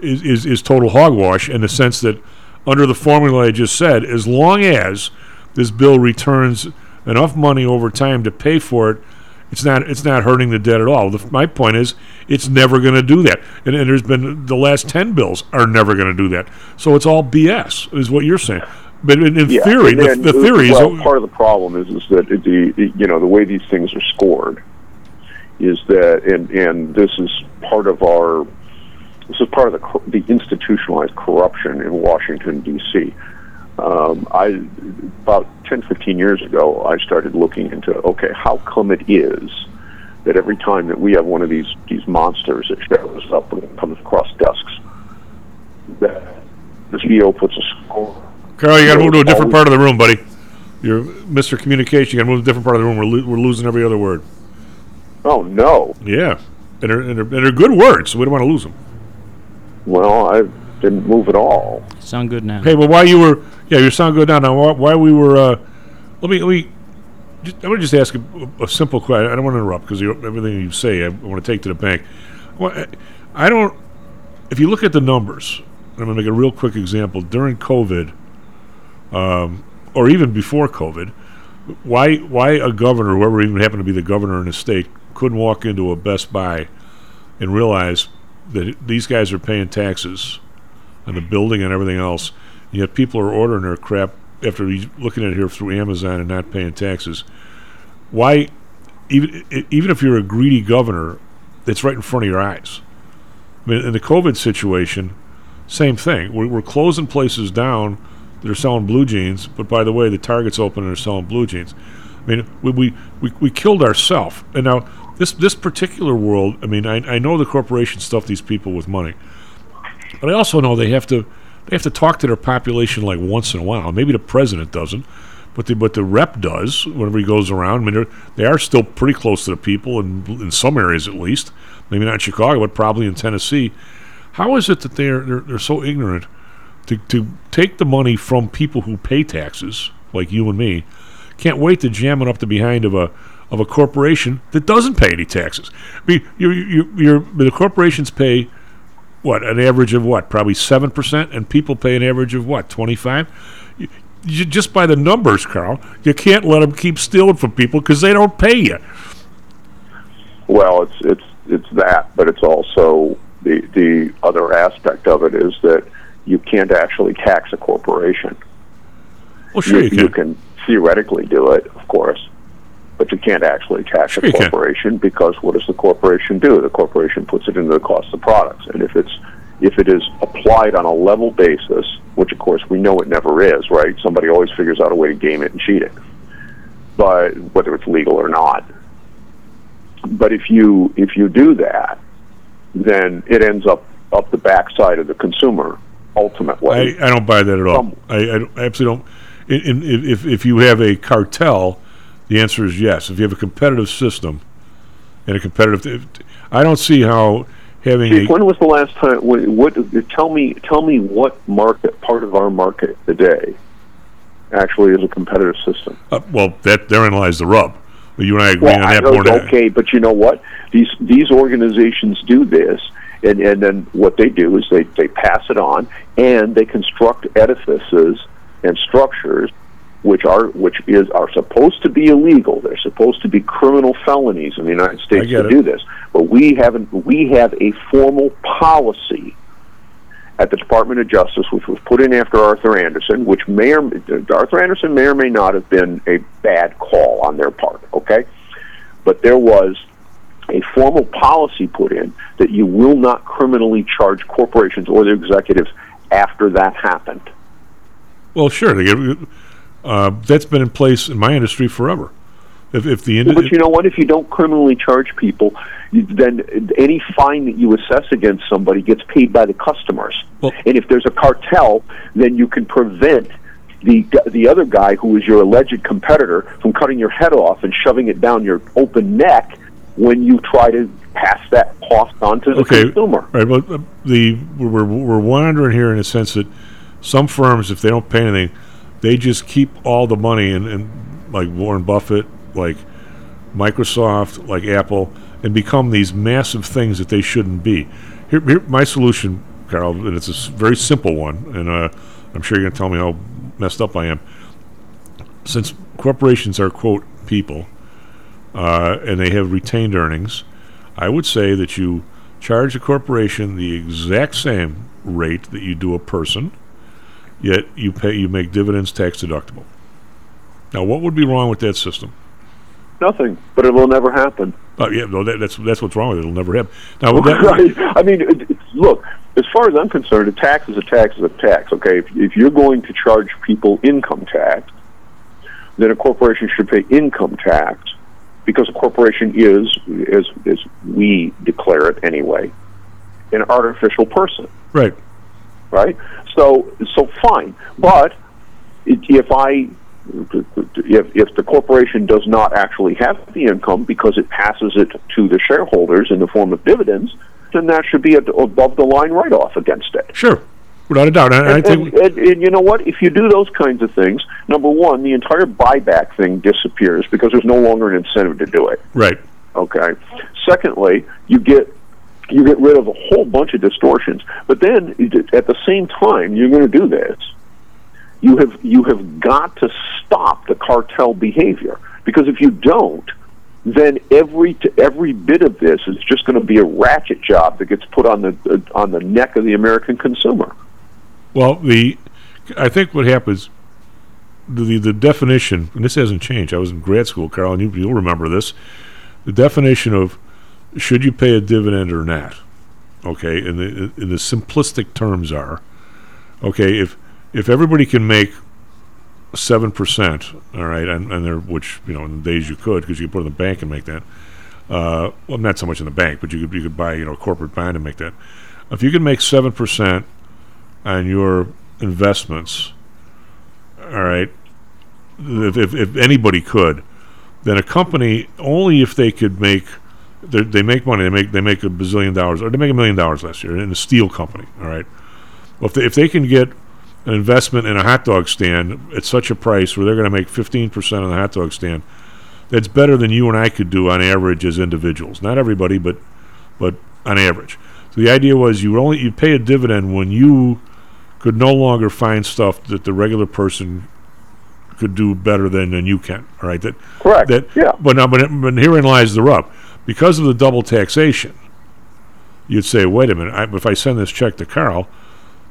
is, is, is total hogwash in the sense that under the formula I just said, as long as this bill returns enough money over time to pay for it, it's not it's not hurting the debt at all. The, my point is, it's never going to do that. And, and there's been the last ten bills are never going to do that. So it's all BS, is what you're saying. But in, in Yeah, theory, the, the theory well, is part of the problem is is that the the- you know the way these things are scored is that and and this is part of our this is part of the the institutionalized corruption in Washington D.C. Um, I about 10, 15 years ago, I started looking into okay, how come it is that every time that we have one of these these monsters that shows up and comes across desks, that the CBO puts a score Carl, you got to move to a different part of the room, buddy. You're Mr. Communication. You got to move to a different part of the room. We're, lo- we're losing every other word. Oh no! Yeah, and they're, and they're, and they're good words, so we don't want to lose them. Well, I didn't move at all. Sound good now. Hey, well, why you were? Yeah, you sound good now. Now, why, why we were? Uh, let me let me. Just, I'm gonna just ask a, a simple question. I don't want to interrupt because everything you say, I, want to take to the bank. Well, I- I don't. If you look at the numbers, and I'm gonna make a real quick example. During COVID, um, or even before COVID, why why a governor, whoever even happened to be the governor in a state, couldn't walk into a Best Buy and realize that these guys are paying taxes on the building and everything else, and yet people are ordering their crap after looking at it here through Amazon and not paying taxes. Why, even even if you're a greedy governor, it's right in front of your eyes. I mean, in the COVID situation, same thing. We're, we're closing places down that are selling blue jeans, but by the way, the Target's open and they're selling blue jeans. I mean, we we, we, we killed ourselves. And now this this particular world, I mean, I, I know the corporations stuff these people with money, but I also know they have to they have to talk to their population like once in a while. Maybe the president doesn't, but the what the rep does whenever he goes around, I mean, they're, still pretty close to the people, in in some areas at least. Maybe not in Chicago, but probably in Tennessee. How is it that they're they're, they're so ignorant to to take the money from people who pay taxes, like you and me? Can't wait to jam it up the behind of a of a corporation that doesn't pay any taxes. I mean, you you the corporations pay what an average of what probably seven percent, and people pay an average of what twenty five. You, just by the numbers, Carl, you can't let them keep stealing from people because they don't pay you. Well, it's it's it's that, but it's also the the other aspect of it is that you can't actually tax a corporation. Well, sure you, you, you can theoretically do it, of course, but you can't actually tax Sure a can. corporation because what does the corporation do? The corporation puts it into the cost of products, and if it's if it is applied on a level basis, which of course we know it never is, right? Somebody always figures out a way to game it and cheat it, but whether it's legal or not. But if you if you do that, then it ends up up the backside of the consumer ultimately. I, I don't buy that at all. I, I, I absolutely don't. In, in, if if you have a cartel, the answer is yes. If you have a competitive system and a competitive, I don't see how having Chief, a when was the last time? wh- What? Tell me. Tell me what market part of our market today actually is a competitive system. uh, well that therein lies the rub. You and I agree Well, on I that know, more okay, but you know what? These these organizations do this, and and then what they do is they they pass it on, and they construct edifices and structures which are which is are supposed to be illegal. They're supposed to be criminal felonies in the United States to it. do this. But we haven't. We have a formal policy at the Department of Justice, which was put in after Arthur Andersen, which may or Arthur Andersen may or may not have been a bad call on their part. Okay, but there was a formal policy put in that you will not criminally charge corporations or their executives after that happened. well, sure. Uh, that's been in place in my industry forever. If if the Well, but you know what? If you don't criminally charge people, you, then any fine that you assess against somebody gets paid by the customers. and if there's a cartel, then you can prevent the the other guy who is your alleged competitor from cutting your head off and shoving it down your open neck when you try to pass that cost on to the okay, consumer. right? But uh, the we're we're wandering here in a sense that some firms, if they don't pay anything, they just keep all the money and, and like Warren Buffett, like Microsoft, like Apple, and become these massive things that they shouldn't be. Here, here my solution, Carl, and it's a very simple one, and uh, I'm sure you're going to tell me how messed up I am. Since corporations are quote people, uh, and they have retained earnings, I would say that you charge a corporation the exact same rate that you do a person, yet you pay you make dividends tax deductible. Now, what would be wrong with that system? Nothing, but it will never happen. Oh, yeah, no, that, that's that's what's wrong with it. It'll never happen. Now, right. I mean, it, it's- look, as far as I'm concerned, a tax is a tax is a tax. Okay, if, if you're going to charge people income tax, then a corporation should pay income tax because a corporation is, as as we declare it anyway, an artificial person. right? Right. So so fine, but if I if if the corporation does not actually have the income because it passes it to the shareholders in the form of dividends, then that should be a above the line write off against it. Sure, without a doubt. And, I think and, and, and you know what? If you do those kinds of things, number one, the entire buyback thing disappears because there's no longer an incentive to do it. right. Okay. Secondly, you get you get rid of a whole bunch of distortions. But then at the same time, you're going to do this. You have you have got to stop the cartel behavior because if you don't, then every every bit of this is just going to be a ratchet job that gets put on the uh, on the neck of the American consumer. Well, the I think what happens the the, the definition, and this hasn't changed. I was in grad school, Carl, and you, you'll remember this. The definition of should you pay a dividend or not? Okay, and the in the simplistic terms are, okay, if if everybody can make seven percent, all right, and, and there, which you know in the days you could because you could put in the bank and make that. Uh, well, not so much in the bank, but you could you could buy you know a corporate bond and make that. If you can make seven percent on your investments, all right, if, if, if anybody could, then a company only if they could make they they make money. They make they make a bazillion dollars, or they make a million dollars last year in a steel company. All right, well, if they, if they can get an investment in a hot dog stand at such a price where they're going to make fifteen percent on the hot dog stand, that's better than you and I could do on average as individuals. Not everybody, but but on average. So the idea was you only you pay a dividend when you could no longer find stuff that the regular person could do better than, than you can. All right, that Correct. That Yeah. But now, but, but herein lies the rub. Because of the double taxation, you'd say, wait a minute. I, if I send this check to Carl,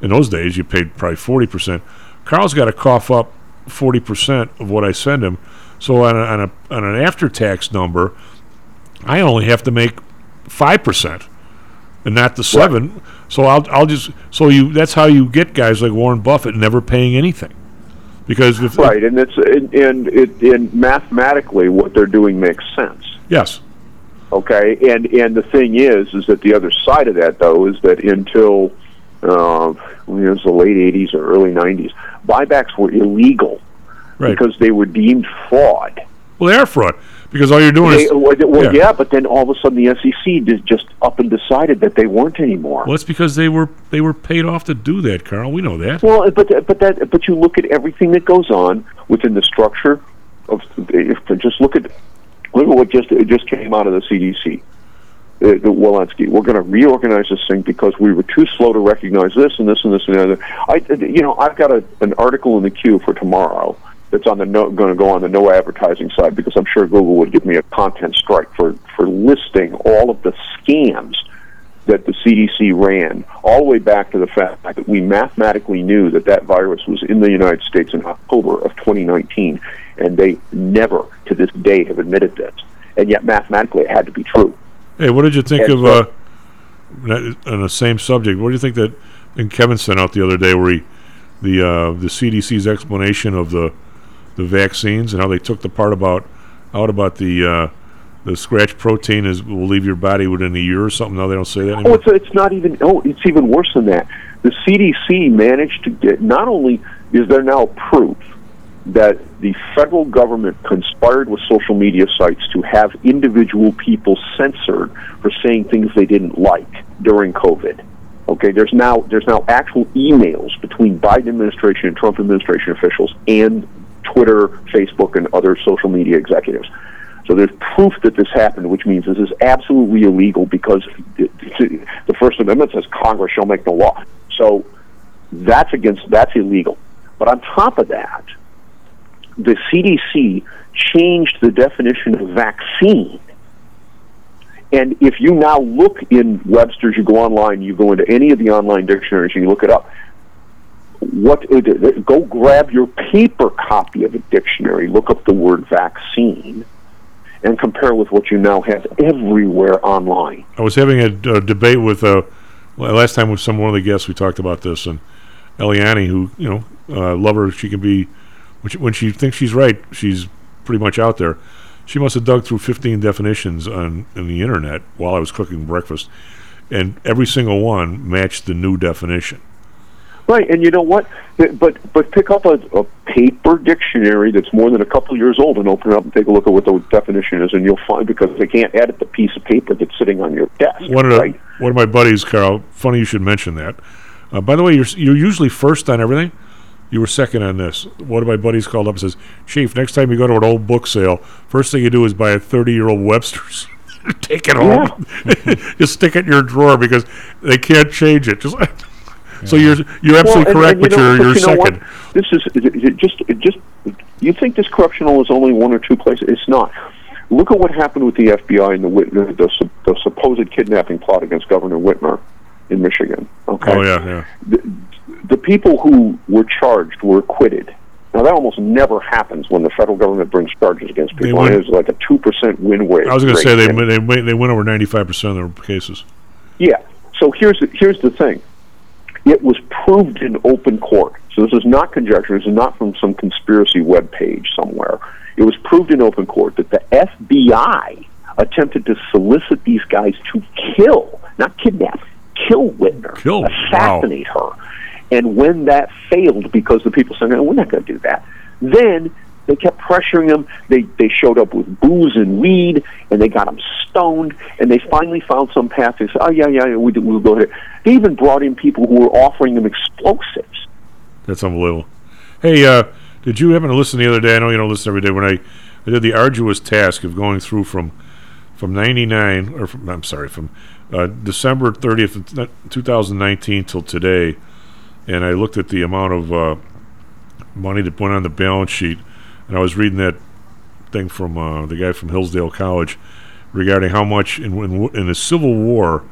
in those days you paid probably forty percent. Carl's got to cough up forty percent of what I send him. So on a, on a on an after tax number, I only have to make five percent, and not the seven. So I'll I'll just so you that's how you get guys like Warren Buffett never paying anything, because if Right, and it's and, and it and mathematically what they're doing makes sense. yes Okay, and and the thing is, is that the other side of that though is that until uh, it was the late '80s or early '90s, buybacks were illegal Right. because they were deemed fraud. well they are fraud because all you're doing They, is well, yeah. yeah. but then all of a sudden the SEC did just up and decided that they weren't anymore. Well, it's because they were they were paid off to do that, Carl. We know that. Well, but but that but you look at everything that goes on within the structure of if just look at look at what just it just came out of the CDC. The Walensky, we're going to reorganize this thing because we were too slow to recognize this and this and this and the other. I, you know, I've got a, an article in the queue for tomorrow that's on the no, going to go on the no advertising side because I'm sure Google would give me a content strike for for listing all of the scams that the CDC ran all the way back to the fact that we mathematically knew that that virus was in the United States in October of 2019, and they never, to this day, have admitted this. And yet, mathematically, it had to be true. Hey, what did you think And of so- uh, on the same subject? What do you think that and Kevin sent out the other day, where he the uh, the CDC's explanation of the the vaccines and how they took the part about out about the uh, the scratch protein is will leave your body within a year or something. Now they don't say that Oh, it's, it's not even. Oh, it's even worse than that. The CDC managed to get. Not only is there now proof that the federal government conspired with social media sites to have individual people censored for saying things they didn't like during COVID. Okay, there's now there's now actual emails between Biden administration and Trump administration officials and Twitter, Facebook, and other social media executives. So there's proof that this happened, which means this is absolutely illegal because the First Amendment says Congress shall make no law. So that's against that's illegal. But on top of that, the CDC changed the definition of vaccine. And if you now look in Webster's, you go online, you go into any of the online dictionaries, and you look it up. What go grab your paper copy of a dictionary, look up the word vaccine, and compare with what you now have everywhere online. I was having a, a debate with uh, last time with some one of the guests. We talked about this, and Eliani, who you know, uh, love her. She can be when she, when she thinks she's right, she's pretty much out there. She must have dug through 15 definitions on, on the internet while I was cooking breakfast, and every single one matched the new definition. Right, and you know what? But but pick up a, a paper dictionary that's more than a couple years old and open it up and take a look at what the definition is, and you'll find because they can't edit the piece of paper that's sitting on your desk. One of the, right? one of my buddies, Carl. Funny you should mention that. Uh, by the way, you're you're usually first on everything. You were second on this. One of my buddies called up and says, "Chief, next time you go to an old book sale, first thing you do is buy a 30-year-old Webster's. Take it home. Just stick it in your drawer because they can't change it. Just so you're you're absolutely Well, correct, and, and but you know, you're you're you what? second. This is it, just it just. You think this corruptional is only one or two places? It's not. Look at what happened with the FBI and the the, the, the supposed kidnapping plot against Governor Whitmer in Michigan. Okay. Oh yeah, yeah. the, the people who were charged were acquitted. Now that almost never happens when the federal government brings charges against people. it was like a two percent win rate. I was going to say they they they win over 95 percent of their cases. yeah. So here's the, here's the thing. It was proved in open court. So this is not conjecture. This is not from some conspiracy web page somewhere. It was proved in open court that the FBI attempted to solicit these guys to kill, not kidnap, kill Whitmer, Kill? assassinate her. And when that failed, because the people said, "No, we're not going to do that," then They kept pressuring him. They they showed up with booze and weed, and they got him stoned. And they finally found some path. They said, "Oh yeah, yeah, yeah we, we'll go ahead." They even brought in people who were offering them explosives. That's unbelievable. Hey, uh, did you happen to listen the other day? I know you don't listen every day. When I, I did the arduous task of going through from from '99, or from, I'm sorry, from uh, December 30th, of 2019 till today, and I looked at the amount of uh, money that went on the balance sheet, and I was reading that thing from uh, the guy from Hillsdale College regarding how much in, in in the Civil War,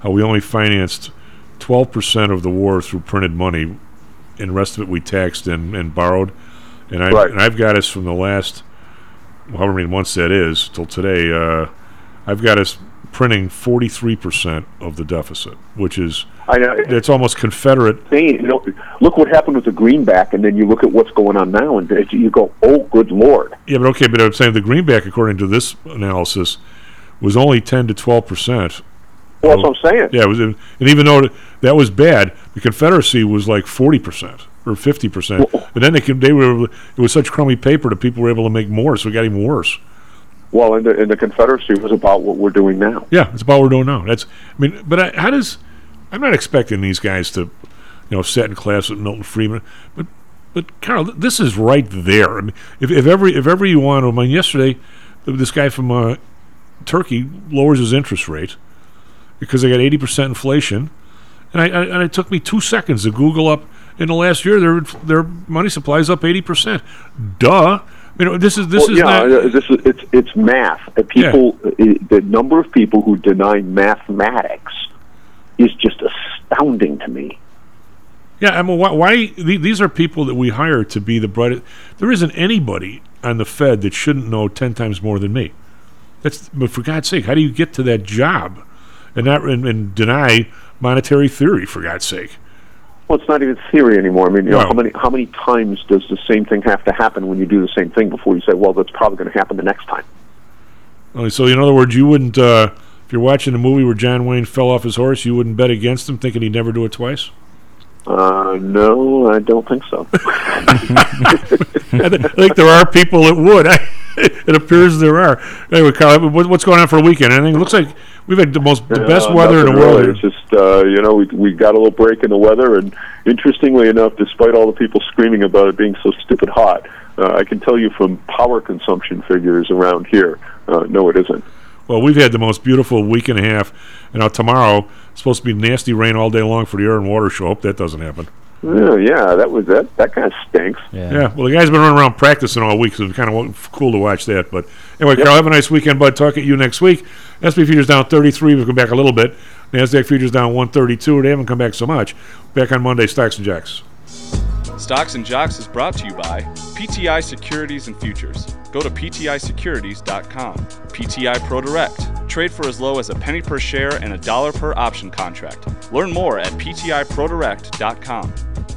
how we only financed 12% of the war through printed money, and the rest of it we taxed and, and borrowed. And, I, Right. and I've got us from the last, however many months that is, till today, uh, I've got us printing 43% of the deficit, which is, I know. it's almost Confederate. You know, look what happened with the greenback, and then you look at what's going on now, and you go, "Oh, good lord!" Yeah, but okay, but I'm saying the greenback, according to this analysis, was only 10 to 12%. Well, that's what I'm saying. Yeah, it was, and even though that was bad, the Confederacy was like 40% or 50%. But then they they were, it was such crummy paper that people were able to make more, so it got even worse. Well, and the, and the Confederacy was about what we're doing now. Yeah, it's about what we're doing now. That's, I mean, but I, how does? I'm not expecting these guys to, you know, sit in class with Milton Friedman, but, but Carl, this is right there. I mean, if if every if ever you want I mean, yesterday, this guy from uh, Turkey lowers his interest rate because they got 80 percent inflation, and I, I and it took me two seconds to Google up in the last year their their money supply is up 80 percent. Duh. You know, this is this well, is yeah, not. uh, this is it's it's math. People, uh, the number of people who deny mathematics is just astounding to me. Yeah, I mean, why, why these are people that we hire to be the brightest. There isn't anybody on the Fed that shouldn't know ten times more than me. That's but for God's sake, how do you get to that job and not and, and deny monetary theory? For God's sake, Well, it's not even theory anymore. I mean, you know, how many how many times does the same thing have to happen when you do the same thing before you say, well, that's probably going to happen the next time? So in other words, you wouldn't uh, if you're watching a movie where John Wayne fell off his horse, you wouldn't bet against him, thinking he'd never do it twice. Uh, no, I don't think so. I th- I think there are people that would. it appears there are. Anyway, Carl, what's going on for a weekend? Anything? It looks like we've had the most, the best Uh, weather in the world. really. It's just uh, you know we we got a little break in the weather, and interestingly enough, despite all the people screaming about it being so stupid hot, uh, I can tell you from power consumption figures around here, uh, no, it isn't. Well, we've had the most beautiful week and a half. And now tomorrow, it's supposed to be nasty rain all day long for the air and water show. Hope that doesn't happen. Oh, yeah, that was that. That kind of stinks. Yeah. Well, the guy's been running around practicing all week, so it's kind of cool to watch that. But anyway, Carl, have a nice weekend, bud. Talk at you next week. SP futures down 33. We've come back a little bit. Nasdaq futures down 132. They haven't come back so much. Back on Monday, Stocks and Jocks. Stocks and Jocks is brought to you by PTI Securities and Futures. Go to PTIsecurities.com. PTI Pro Direct. Trade for as low as a penny per share and a dollar per option contract. Learn more at PTIProDirect.com.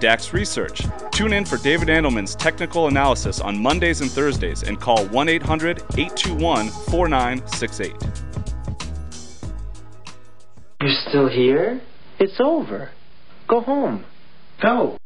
DAX Research. Tune in for David Andelman's technical analysis on Mondays and Thursdays and call 1 800 821 4968. You're still here? It's over. Go home. Go.